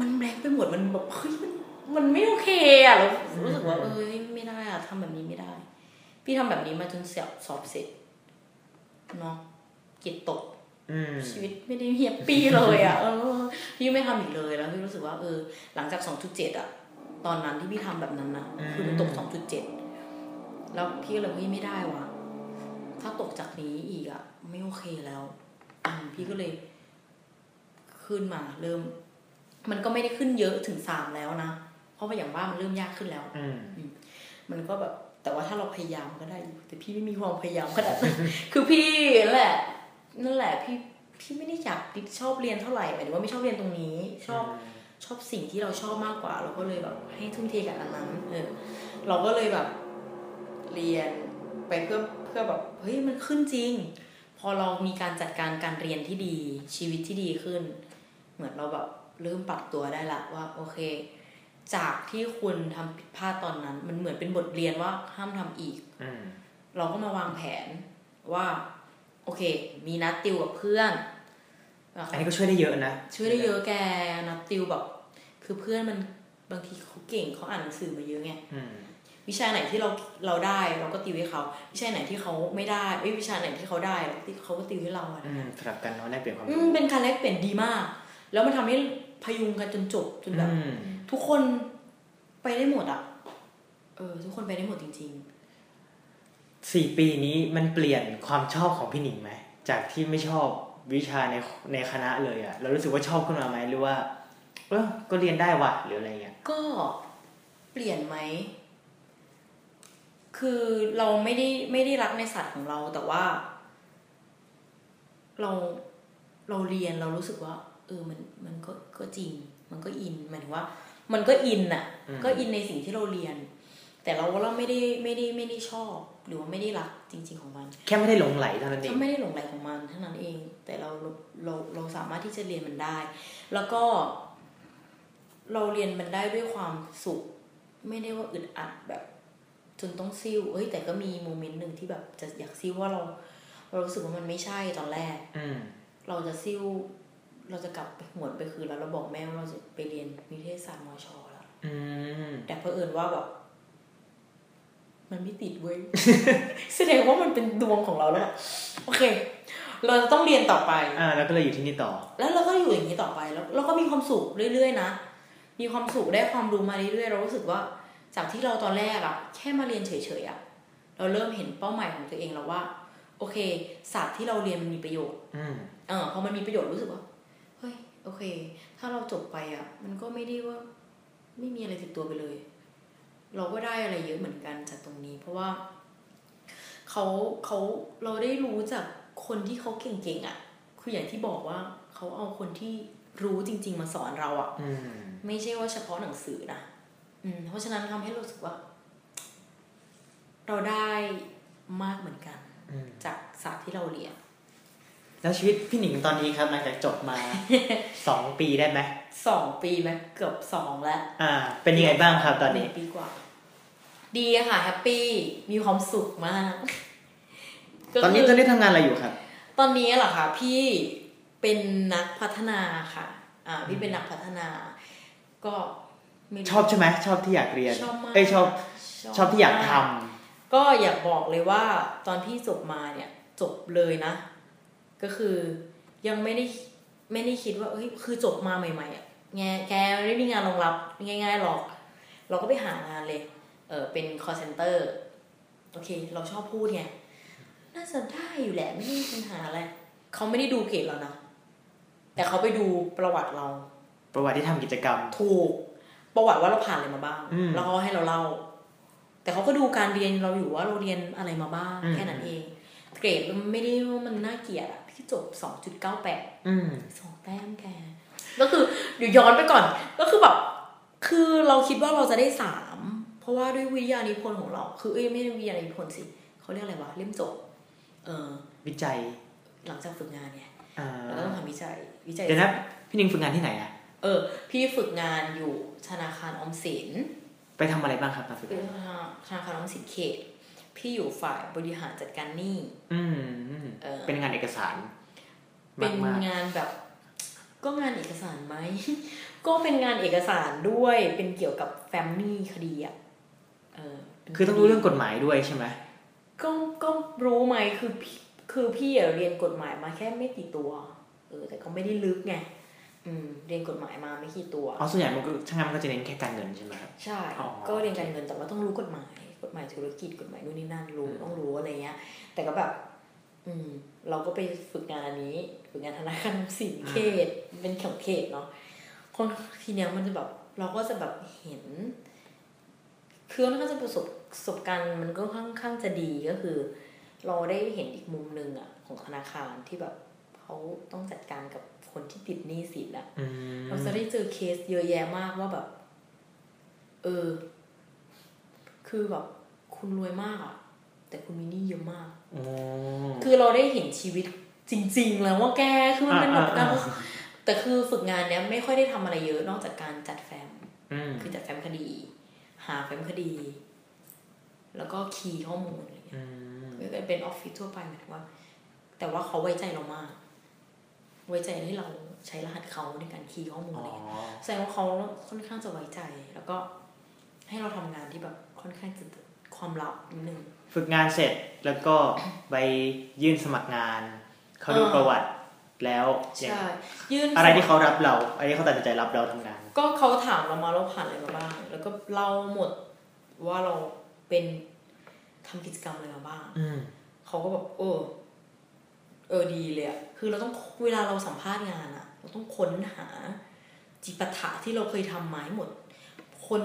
มันแบงค์ไปหมดมันแบบเฮ้ยมันมันไม่โอเคอะแล้วรู้สึกว่าเออไม่ได้อะทำแบบนี้ไม่ได้ พี่ทำแบบนี้มาจนเสียสอบเสร็จเนาะจิตตกอืม ชีวิตไม่ได้เฮียปปี้เลยอะเออพี่ไม่ทำอีกเลยแล้วพี่รู้สึกว่าเออ หลังจากสองจุดเจ็ดอะ ตอนนั้นที่พี่ทำแบบนั้นนะคือมันตกสองจุดเจ็ดแล้วพี่ก็เลยพี่ไม่ได้ว่ะ ถ้าตกจากนี้อีกอะ ไม่โอเคแล้วอืมพี่ก็เลย ขึ้นมาเริ่ม มันก็ไม่ได้ขึ้นเยอะถึงสามแล้วนะเพราะว่าอย่างว่ามันเริ่มยากขึ้นแล้วอืมมันก็แบบ แต่ว่าถ้าเราพยายามก็ได้อยู่แต่พี่ไม่มีความพยายามขนาดนั้นคือพี่นั่นแหละ นั่นแหละพี่พี่ไม่ได้อยากชอบเรียนเท่าไหร่หมายถึงว่าไม่ชอบเรียนตรงนี้ ชอบชอบสิ่งที่เราชอบมากกว่า เราก็เลยแบบให้ทุ่มเทกับอันนั้นเออเราก็เลยแบบ เรียนไปเพื่อเพื่อแบบเฮ้ยมันขึ้นจริง พอเรามีการจัดการการเรียนที่ดีชีวิตที่ดีขึ้น เหมือนเราแบบเริ่มปรับตัวได้ละว่าโอเค จากที่คุณทำผิดพลาดตอนนั้น มันเหมือนเป็นบทเรียนว่าห้ามทำอีกอืมเราก็มาวางแผนว่า โอเค มีนัดติวกับเพื่อนอันนี้ก็ช่วยได้เยอะนะ ช่วยได้เยอะแกนัดติวแบบ คือเพื่อนมันบางทีเขาเก่งเขาอ่านหนังสือมาเยอะไงอืมวิชาไหนที่เราเราได้เราก็ติวให้เขา วิชาไหนที่เขาไม่ได้เอ้ยวิชาไหนที่เขาได้เขาก็ติวให้เราอะอืมสลับกันเนาะได้เปลี่ยนความอืรู้มเป็นการแลกเปลี่ยนดีมาก แล้วมันทำให้พยุงกันจนจบจนแบบอืมทุกคนไปได้หมดอะเออ ทุกคนไปได้หมดจริง สี่ปีนี้มันเปลี่ยนความชอบของพี่หนิงไหมจากที่ไม่ชอบวิชาในในคณะเลยอะเรารู้สึกว่าชอบขึ้นมาไหมหรือว่าเออก็เรียนได้ว่ะหรืออะไรเงี้ยก็เปลี่ยนไหมคือเราไม่ได้ไม่ได้รักในสัตว์ของเราแต่ว่า เราเราเรียนเรารู้สึกว่า เออมันมันก็ก็จริง มันก็อินหมายถึงว่า มันก็อินอะก็อินในสิ่งที่เราเรียน แต่เราว่าเราไม่ได้ไม่ได้ไม่ได้ชอบ หรือว่าไม่ได้รักจริง ๆของมัน แค่ไม่ได้หลงไหลเท่านั้นเองถ้าไม่ได้หลงไหลของมันเท่านั้นเอง แต่เราเราเราเราสามารถที่จะเรียนมันได้ แล้วก็ เราเรียนมันได้ด้วยความสุข ไม่ได้ว่าอึดอัดแบบ จนต้องซิ่วเอ้ยแต่ก็มีโมเมนต์หนึ่งที่แบบจะอยากซิ่วว่าเรา เรารู้สึกว่ามันไม่ใช่ตอนแรกอืมเราจะซิ่วเราจะกลับไปหวนไปคืนแล้วเราบอกแม่ว่าเราจะไปเรียนนิเทศศาสตร์มอชอแล้วอืมแต่เพอเอิญว่าแบบ มันไม่ติดเว้ยแสดงว่ามันเป็นดวงของเราแล้วอะโอเค เราจะต้องเรียนต่อไป อ่า แล้วก็เลยอยู่ที่นี่ต่อ แล้วเราก็อยู่อย่างนี้ต่อไปแล้ว เราก็มีความสุขเรื่อยๆนะ มีความสุขได้ความรู้มาเรื่อยๆเรารู้สึกว่า จากที่เราตอนแรกอะแค่มาเรียนเฉยๆอะเราเริ่มเห็นเป้าหมายของตัวเองแล้วว่า โอเคศาสตร์ที่เราเรียนมันมีประโยชน์ อืมเออพอมันมีประโยชน์รู้สึกว่าเฮ้ยโอเค ถ้าเราจบไปอะมันก็ไม่ได้ว่า ไม่มีอะไรติดตัวไปเลย เราก็ได้อะไรเยอะเหมือนกันจากตรงนี้ เพราะว่าเขาเขาเราได้รู้จากคนที่เขาเก่งๆอะ คืออย่างที่บอกว่าเขาเอาคนที่รู้จริง ๆ มาสอนเราอะอืมไม่ใช่ว่าเฉพาะหนังสือนะอืม เพราะฉะนั้นทำให้เรารู้สึกว่า เราได้มากเหมือนกันอืมจากศาสตร์ที่เราเรียนแล้วชีวิตพี่หนิงตอนนี้ครับหลังจากจบมาสองปีได้ไหมสองปีไหมเกือบสองแล้ว อ่า เป็นยังไงบ้างครับตอนนี้หงปีกว่า ดีอะค่ะแฮปปี้มีความสุขมากก็ตอนนี้คืตอนนี้ทำงานอะไรอยู่ครับ ตอนนี้เหรอคะพี่เป็นนักพัฒนาค่ะ อ่าพี่เป็นนักพัฒนา ก็ไม่รู้ชอบใช่ไหมชอบที่อยากเรียนชอบมากเอ้ยชอบชอบที่อยากทำมก็อยากบอกเลยว่าตอนพี่จบมาเนี่ย จบเลยนะ ก็คือยังไม่ได้ไม่ได้คิดว่าเอ้ยคือจบมาใหม่ๆอะแงแกไม่ได้มีงานรองรับง่ายๆหรอก เราก็ไปหางานเลยเออเป็น call center โอเค เราชอบพูดไงน่าจะได้อยู่แหละไม่ได้มีปัญหาอะไรเขาไม่ได้ดูเกรดเรานะ แต่เขาไปดูประวัติเรา ประวัติที่ทำกิจกรรม ถูก ประวัติว่าเราผ่านอะไรมาบ้างอืมแล้วเขาให้เราเล่า แต่เขาก็ดูการเรียนเราอยู่ว่าเราเรียนอะไรมาบ้างอืมแค่นั้นเอง เกรดมันไม่ได้ว่ามันน่าเกลียดอะพี่จบสองจุดเก้าแปดอืมสองแต้มแก ก็คือเดี๋ยวย้อนไปก่อน ก็คือแบบ คือเราคิดว่าเราจะได้สาม เพราะว่าด้วยวิทยานิพนธ์ของเรา คือเอ้ยไม่ใช่วิทยานิพนธ์สิเขาเรียกอะไรวะเล่มจบเออวิจัยหลังจากฝึกงานเนี่ยอ่าเราก็ต้องทำวิจัยวิจัยเดี๋ยวนะพี่หนิงฝึกงานที่ไหนอะเออ พี่ฝึกงานอยู่ธนาคารออมสินไปทำอะไรบ้างครับตอนฝึกเป็นงานธนาคารออมสินเขตพี่อยู่ฝ่ายบริหารจัดการหนี้อืมอืมเออเป็นงานเอกสาร เป็นมากงานแบบ ก็งานเอกสารไหม ก็เป็นงานเอกสารด้วยเป็นเกี่ยวกับแฟมลี่คดีอะ เออเป็นๆคือต้องรู้เรื่องกฎหมายด้วยใช่ไหมก็ก็รู้ไหมคือพี่คือพี่อะเรียนกฎหมายมาแค่ไม่กี่ตัว เออ แต่ก็ไม่ได้ลึกไงอืมเรียนกฎหมายมาไม่กี่ตัวอ๋อส่วนใหญ่มันก็ช่างงานมันก็จะเน้นแค่การเงินใช่ไหมครับใช่อ๋อก็เรียนการเงินแต่ว่าต้องรู้กฎหมาย กฎหมายธุรกิจกฎหมายนู่นนี่นั่นรู้ต้องรู้อะไรเงี้ย แต่ก็แบบ อืม เราก็ไปฝึกงานอันนี้ ฝึกงานธนาคารออมสินเขตเป็นของเขตเนาะคนทีเนี้ยมันจะแบบเราก็จะแบบเห็น คือค่อนข้างจะประสบประสบการณ์มันก็ค่อนข้างจะดีก็คือ เราได้เห็นอีกมุมหนึ่งอะของธนาคารที่แบบเขาต้องจัดการกับคนที่ติดหนี้สินอะอืมเราจะได้เจอเคสเยอะแยะมากว่าแบบ เออ คือแบบคุณรวยมากอะแต่คุณมีหนี้เยอะมากโอ้คือเราได้เห็นชีวิตจริง ๆ แล้วว่าแกคือมันเป็นแบบการอ่าอ่าแต่คือฝึกงานเนี้ยไม่ค่อยได้ทำอะไรเยอะนอกจากการจัดแฟ้มอืมคือจัดแฟ้มคดี หาแฟ้มคดี แล้วก็คีย์ข้อมูลอะไรเงี้ยอืมก็เป็นออฟฟิศทั่วไปหมายถึงว่า แต่ว่าเขาไว้ใจเรามาก ไว้ใจให้เราใช้รหัสเขาในการคีย์ข้อมูลอ๋อะอไรเงี้ยแสดงว่าเขาค่อนข้างจะไว้ใจ แล้วก็ให้เราทำงานที่แบบค่อนข้างจะความลับนิดนึงฝึกงานเสร็จแล้วก็ไปยื่นสมัครงานเขาดูอ่าประวัติแล้วอย่างใช่ยื่นอะไรที่เขารับเราอะไรที่เขาตัดสินใจรับเราทำงาน ก็เขาถามเรามาเราผ่านอะไรมาบ้าง แล้วก็เล่าหมดว่าเราเป็นทำกิจกรรมอะไรมาบ้างอืมเขาก็แบบเออ เออดีเลยอะคือเราต้องเวลาเราสัมภาษณ์งานอะเราต้องค้นหา จิปาถะที่เราเคยทำมาให้หมดค้น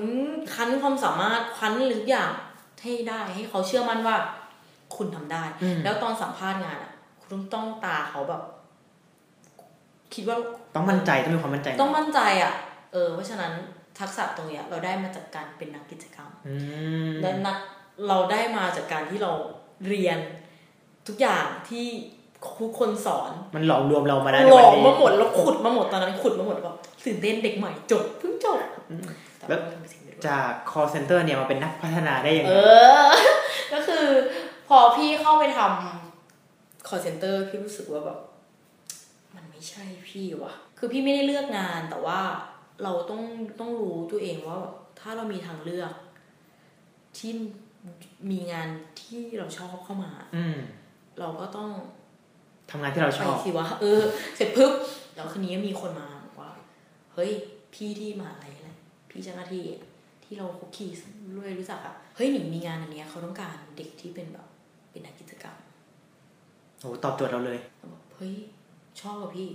คั้นความสามารถคั้นทุกอย่างให้ได้ให้เขาเชื่อมั่นว่า คุณทำได้อืมแล้วตอนสัมภาษณ์งานอะคุณต้องต้องตาเขาแบบ คิดว่าต้องมั่นใจต้องมีความมั่นใจ ต้องมั่นใจอะ เออเพราะฉะนั้นทักษะตรงเนี้ยเราได้มาจากการเป็นนักกิจกรรมอืมและนักเราได้มาจากการที่เราเรียนทุกอย่างที่ครูคนสอนมันหลอมรวมเรามาได้หในลวันอกนี้มาหมดแล้วขุดมาหมดตอนนั้นขุดมาหมดแบบตื่นเต้นเด็กใหม่จบเพิ่งจบแต่แล้วว่าทำเป็นสิ่งดีด้วยจาก call center เนี่ยมาเป็นนักพัฒนาได้ยังเอไงอก็คือพอพี่เข้าไปทำ call center พี่รู้สึกว่าแบบมันไม่ใช่พี่ว่ะ คือพี่ไม่ได้เลือกงานแต่ว่า เราต้องต้องรู้ตัวเองว่าแบบถ้าเรามีทางเลือกที่มีงานที่เราชอบเข้ามา อืมเราก็ต้องทำงานที่เราชไปอบสิวะเออ เสร็จปุ๊บแล้วคืนนี้มีคนมาบอกว่า เฮ้ย พี่ที่มหาอะไรแหละพี่เจ้าหน้าที่ที่เราคุกคีรวยรู้จักอะเฮ้ยหนิงมีงานอันเนี้ยเขาต้องการเด็กที่เป็นแบบ เป็นนักกิจกรรมโอ้ตอบโจทย์เราเลยเราบอกเฮ้ยชอบกับพี่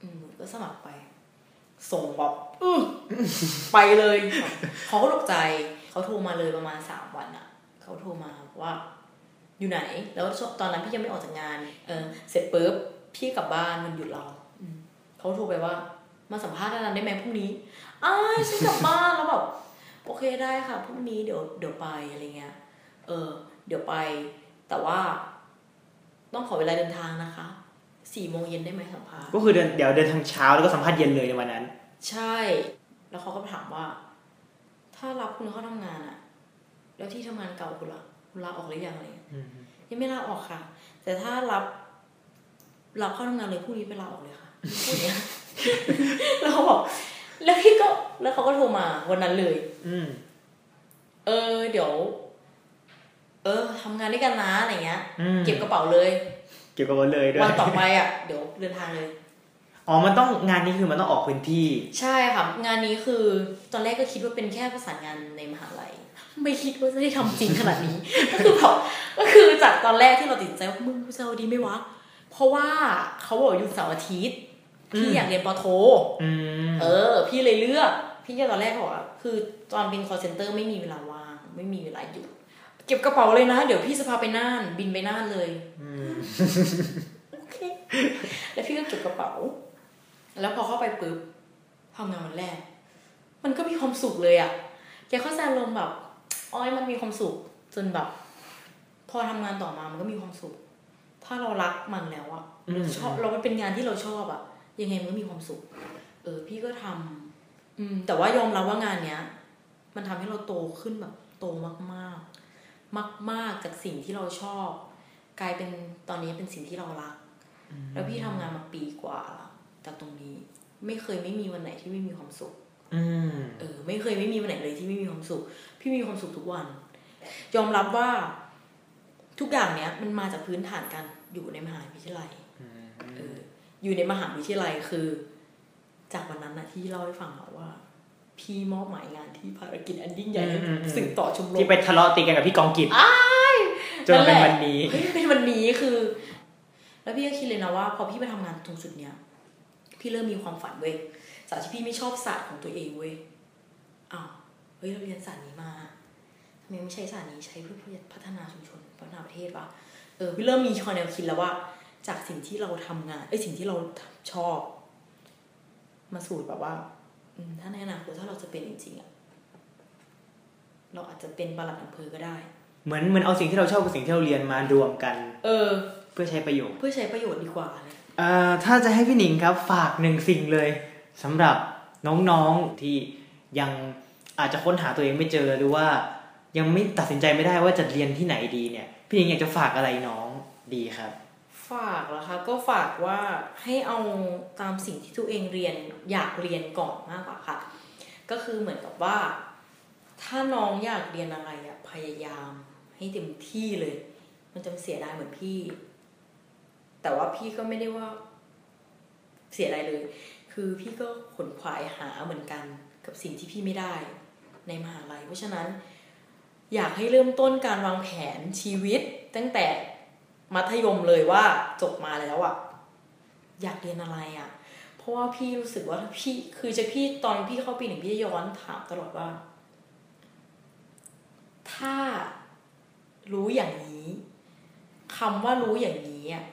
อืมก็สมัครไป ส่งแบบอื้อไปเลยแบบเขาก็ตกใจเขาโทรมาเลยประมาณสามวันอะเขาโทรมาว่า อยู่ไหน แล้วตอนนั้นพี่ยังไม่ออกจากงาน เออ เสร็จปุ๊บพี่กลับบ้านมันหยุดเราอืมเขาโทรไปว่า มาสัมภาษณ์กันได้ไหมพรุ่งนี้อ้ายฉันกลับบ้านแล้วแบบโอเคได้ค่ะพรุ่งนี้เดี๋ยวเดี๋ยวไปอะไรเงี้ย เออ เดี๋ยวไป แต่ว่า ต้องขอเวลาเดินทางนะคะ สี่โมงเย็นได้ไหมสัมภาษณ์ก็คือเดินเดี๋ยวเดินทางเช้าแล้วก็สัมภาษณ์เย็นเลยในวันนั้น ใช่ แล้วเขาก็ถามว่า ถ้ารับคุณเข้าทำงานอะแล้วที่ทำงานเก่าคุณละคุณลาออกหรือยังอะไรเงี้ยอืมยังไม่ลาออกค่ะ แต่ถ้ารับรับเข้าทำงานเลยพรุ่งนี้ไปลาออกเลยค่ะพูดอย่างเงี้ยแล้วเขาบอก แล้วพี่ก็แล้วเขาก็โทรมาวันนั้นเลย อืม เออ เดี๋ยว เออทำงานด้วยกันนะอะไรเงี้ยอืมเก็บกระเป๋าเลย เกี่ยวกับวันเลยด้วยวันต่อไปอะเดี๋ยวเดินทางเลยอ๋อ มันต้องงานนี้คือมันต้องออกพื้นที่ ใช่ค่ะ งานนี้คือตอนแรกก็คิดว่าเป็นแค่ประสานงานในมหาลัย ไม่คิดว่าจะได้ทำจริงขนาดนี้ ก็คือแบบก็คือจากตอนแรกที่เราติดใจว่ามึงจะเอาดีไหมวะ เพราะว่าเขาบอกอยู่เสาร์อาทิตย์พี่อืมอยากเรียนปอโทอืมเออ พี่เลยเลือก พี่ก็ตอนแรกก็บอกว่าคือตอนเป็น call center ไม่มีเวลาว่างไม่มีเวลาหยุด เก็บกระเป๋าเลยนะ เดี๋ยวพี่จะพาไปน่าน บินไปน่านเลยมโอเค แล้วพี่ก็เก็บกระเป๋า แล้วพอเข้าไปปุ๊บทำงานวันแรก มันก็มีความสุขเลยอะ่ะแกเข้าใจอารมณ์แบบอ้อยมันมีความสุข จนแบบ พอทำงานต่อมามันก็มีความสุข ถ้าเรารักมันแล้วอะอืมชอบเรามันเป็นงานที่เราชอบอะยังไงมันก็มีความสุข เออ พี่ก็ทำอืม แต่ว่ายอมรับว่างานเนี้ย มันทำให้เราโตขึ้นแบบโตมากๆ มาก ๆ จากสิ่งที่เราชอบ กลายเป็นตอนนี้เป็นสิ่งที่เรารัก แล้วพี่ทำงานมาปีกว่าละจากตรงนี้ ไม่เคยไม่มีวันไหนที่ไม่มีความสุขอืมเออ ไม่เคยไม่มีวันไหนเลยที่ไม่มีความสุข พี่มีความสุขทุกวัน ยอมรับว่าทุกอย่างเนี้ยมันมาจากพื้นฐานการอยู่ในมหาวิทยาลัยเอออยู่ในมหาวิทยาลัยคือ จากวันนั้นนะที่เล่าให้ฟังอะว่า พี่มอบหมายงานที่ภารกิจอันยิ่งใหญ่อืมอืมอืมสื่อต่อชมรมที่ไปทะเลาะตีกันกับพี่กองกิจจนนั่นแหเป็นละวันนี้เฮ้ยเป็นวันนี้คือ แล้วพี่ก็คิดเลยนะว่า พอพี่ไปทำงานตรงจุดเนี้ยพี่เริ่มมีความฝันเว้ยจากที่พี่ไม่ชอบศาสตร์ของตัวเองเว้ยอ้าวเฮ้ยเราเรียนศาสตร์นี้มาทำไมไม่ใช้ศาสตร์นี้ใช้เพื่อพัฒนาชุมชนพัฒนาประเทศวะเออพี่เริ่มมีคอนแนวคิดแล้วว่า จากสิ่งที่เราทำงานไอ้ยสิ่งที่เราชอบ มาสู่แบบว่าอืม ถ้าในอนาคตถ้าเราจะเป็นจริงๆอะเราอาจจะเป็นปลัดอำเภอก็ได้ เหมือนเหมือนเอาสิ่งที่เราชอบกับสิ่งที่เราเรียนมารวมกัน เออ เพื่อใช้ประโยชน์เพื่อใช้ประโยชน์ดีกว่าเลยเอ่อถ้าจะให้พี่หนิงครับฝากหนึ่งสิ่งเลยสำหรับน้องๆที่ยังอาจจะค้นหาตัวเองไม่เจอหรือว่า ยังไม่ตัดสินใจไม่ได้ว่าจะเรียนที่ไหนดีเนี่ย พี่หนิงอยากจะฝากอะไรน้องดีครับ ฝากเหรอคะก็ฝากว่าให้เอาตามสิ่งที่ตัวเองเรียนอยากเรียนก่อนมากกว่าค่ะ ก็คือเหมือนกับว่า ถ้าน้องอยากเรียนอะไรอะพยายาม ให้เต็มที่เลย มันจะเสียดายเหมือนพี่ แต่ว่าพี่ก็ไม่ได้ว่า เสียดายเลย คือพี่ก็ขนขวายหาเหมือนกัน กับสิ่งที่พี่ไม่ได้ ในมหาลัยเพราะฉะนั้น อยากให้เริ่มต้นการวางแผนชีวิตตั้งแต่ มัธยมเลยว่าจบมาแล้วอะอยากเรียนอะไรอะเพราะว่าพี่รู้สึกว่าพี่คือจะพี่ตอนพี่เข้าปีหนึ่งพี่ย้อนถามตลอดว่า ถ้ารู้อย่างนี้คำว่ารู้อย่างนี้อะ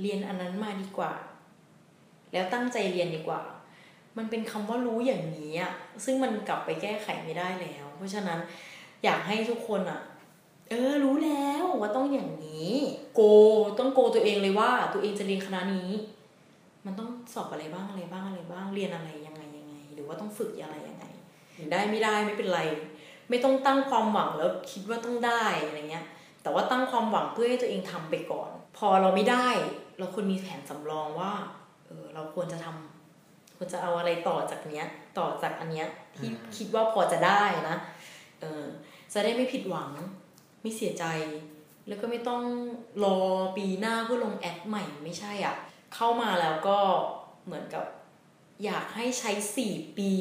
เรียนอันนั้นมาดีกว่า แล้วตั้งใจเรียนดีกว่า มันเป็นคำว่ารู้อย่างนี้อะซึ่งมันกลับไปแก้ไขไม่ได้แล้ว เพราะฉะนั้นอยากให้ทุกคนอะ เออรู้แล้วว่าต้องอย่างนี้ โกต้องโกตัวเองเลยว่า ตัวเองจะเรียนคณะนี้ มันต้องสอบอะไรบ้างอะไรบ้างอะไรบ้างเรียนอะไรยังไงยังไง หรือว่าต้องฝึกอะไรยังไง ได้ไม่ได้ไม่เป็นไร ไม่ต้องตั้งความหวังแล้วคิดว่าต้องได้อะไรเงี้ย แต่ว่าตั้งความหวังเพื่อให้ตัวเองทำไปก่อน พอเราไม่ได้ เราควรมีแผนสำรองว่าเออเราควรจะทำควรจะเอาอะไรต่อจากเนี้ย ต่อจากอันเนี้ยที่คิดว่าพอจะได้นะเออจะได้ไม่ผิดหวัง ไม่เสียใจ แล้วก็ไม่ต้องรอปีหน้าเพื่อลงแอดใหม่ไม่ใช่อะ เข้ามาแล้วก็เหมือนกับ อยากให้ใช้สี่ปี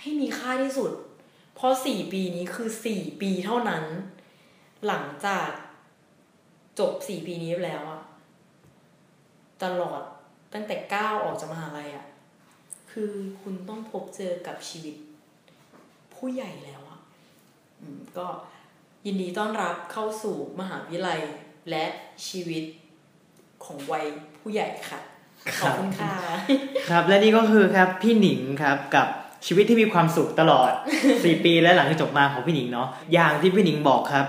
ให้มีค่าที่สุด เพราะสี่ปีนี้คือสี่ปีเท่านั้น หลังจากจบสี่ปีนี้แล้วอะตลอดตั้งแต่ก้าวออกจากมหาลัยอะคือคุณต้องพบเจอกับชีวิต ผู้ใหญ่แล้วอะก็ ยินดีต้อนรับเข้าสู่มหาวิทยาลัยและชีวิตของวัยผู้ใหญ่ค่ะ ขอบคุณค่ะ ครับ และนี่ก็คือครับพี่หนิงครับกับชีวิตที่มีความสุขตลอด 4 ปีและหลังจากจบมาของพี่หนิงเนาะอย่างที่พี่หนิงบอกครับ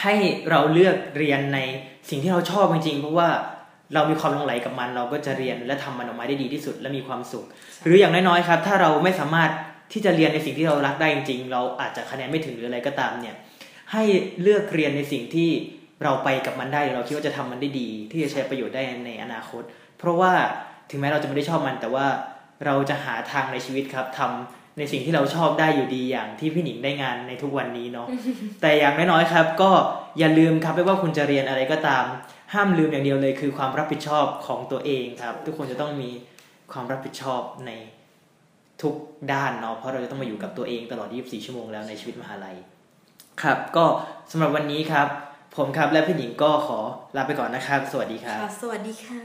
ให้เราเลือกเรียนในสิ่งที่เราชอบจริงๆเพราะว่าเรามีความหลงไหลกับมันเราก็จะเรียนและทำมันออกมาได้ดีที่สุดและมีความสุข หรืออย่างน้อยๆครับ ถ้าเราไม่สามารถที่จะเรียนในสิ่งที่เรารักได้จริงๆ เราอาจจะคะแนนไม่ถึงหรืออะไรก็ตามเนี่ย ให้เลือกเรียนในสิ่งที่เราไปกับมันได้หรือเราคิดว่าจะทำมันได้ดี ที่จะใช้ประโยชน์ได้ในอนาคต เพราะว่าถึงแม้เราจะไม่ได้ชอบมัน แต่ว่าเราจะหาทางในชีวิตครับทำในสิ่งที่เราชอบได้อยู่ดีอย่างที่พี่หนิงได้งานในทุกวันนี้เนาะแต่อย่างน้อยๆครับ ก็อย่าลืมครับไม่ว่าคุณจะเรียนอะไรก็ตาม ห้ามลืมอย่างเดียวเลยคือความรับผิดชอบของตัวเองครับ ทุกคนจะต้องมีความรับผิดชอบในทุกด้านเนาะเพราะเราจะต้องมาอยู่กับตัวเองตลอด 24 ชั่วโมงแล้วในชีวิตมหาลัย ครับ ก็สำหรับวันนี้ครับ ผมครับและพี่หญิงก็ขอลาไปก่อนนะครับ สวัสดีครับ สวัสดีค่ะ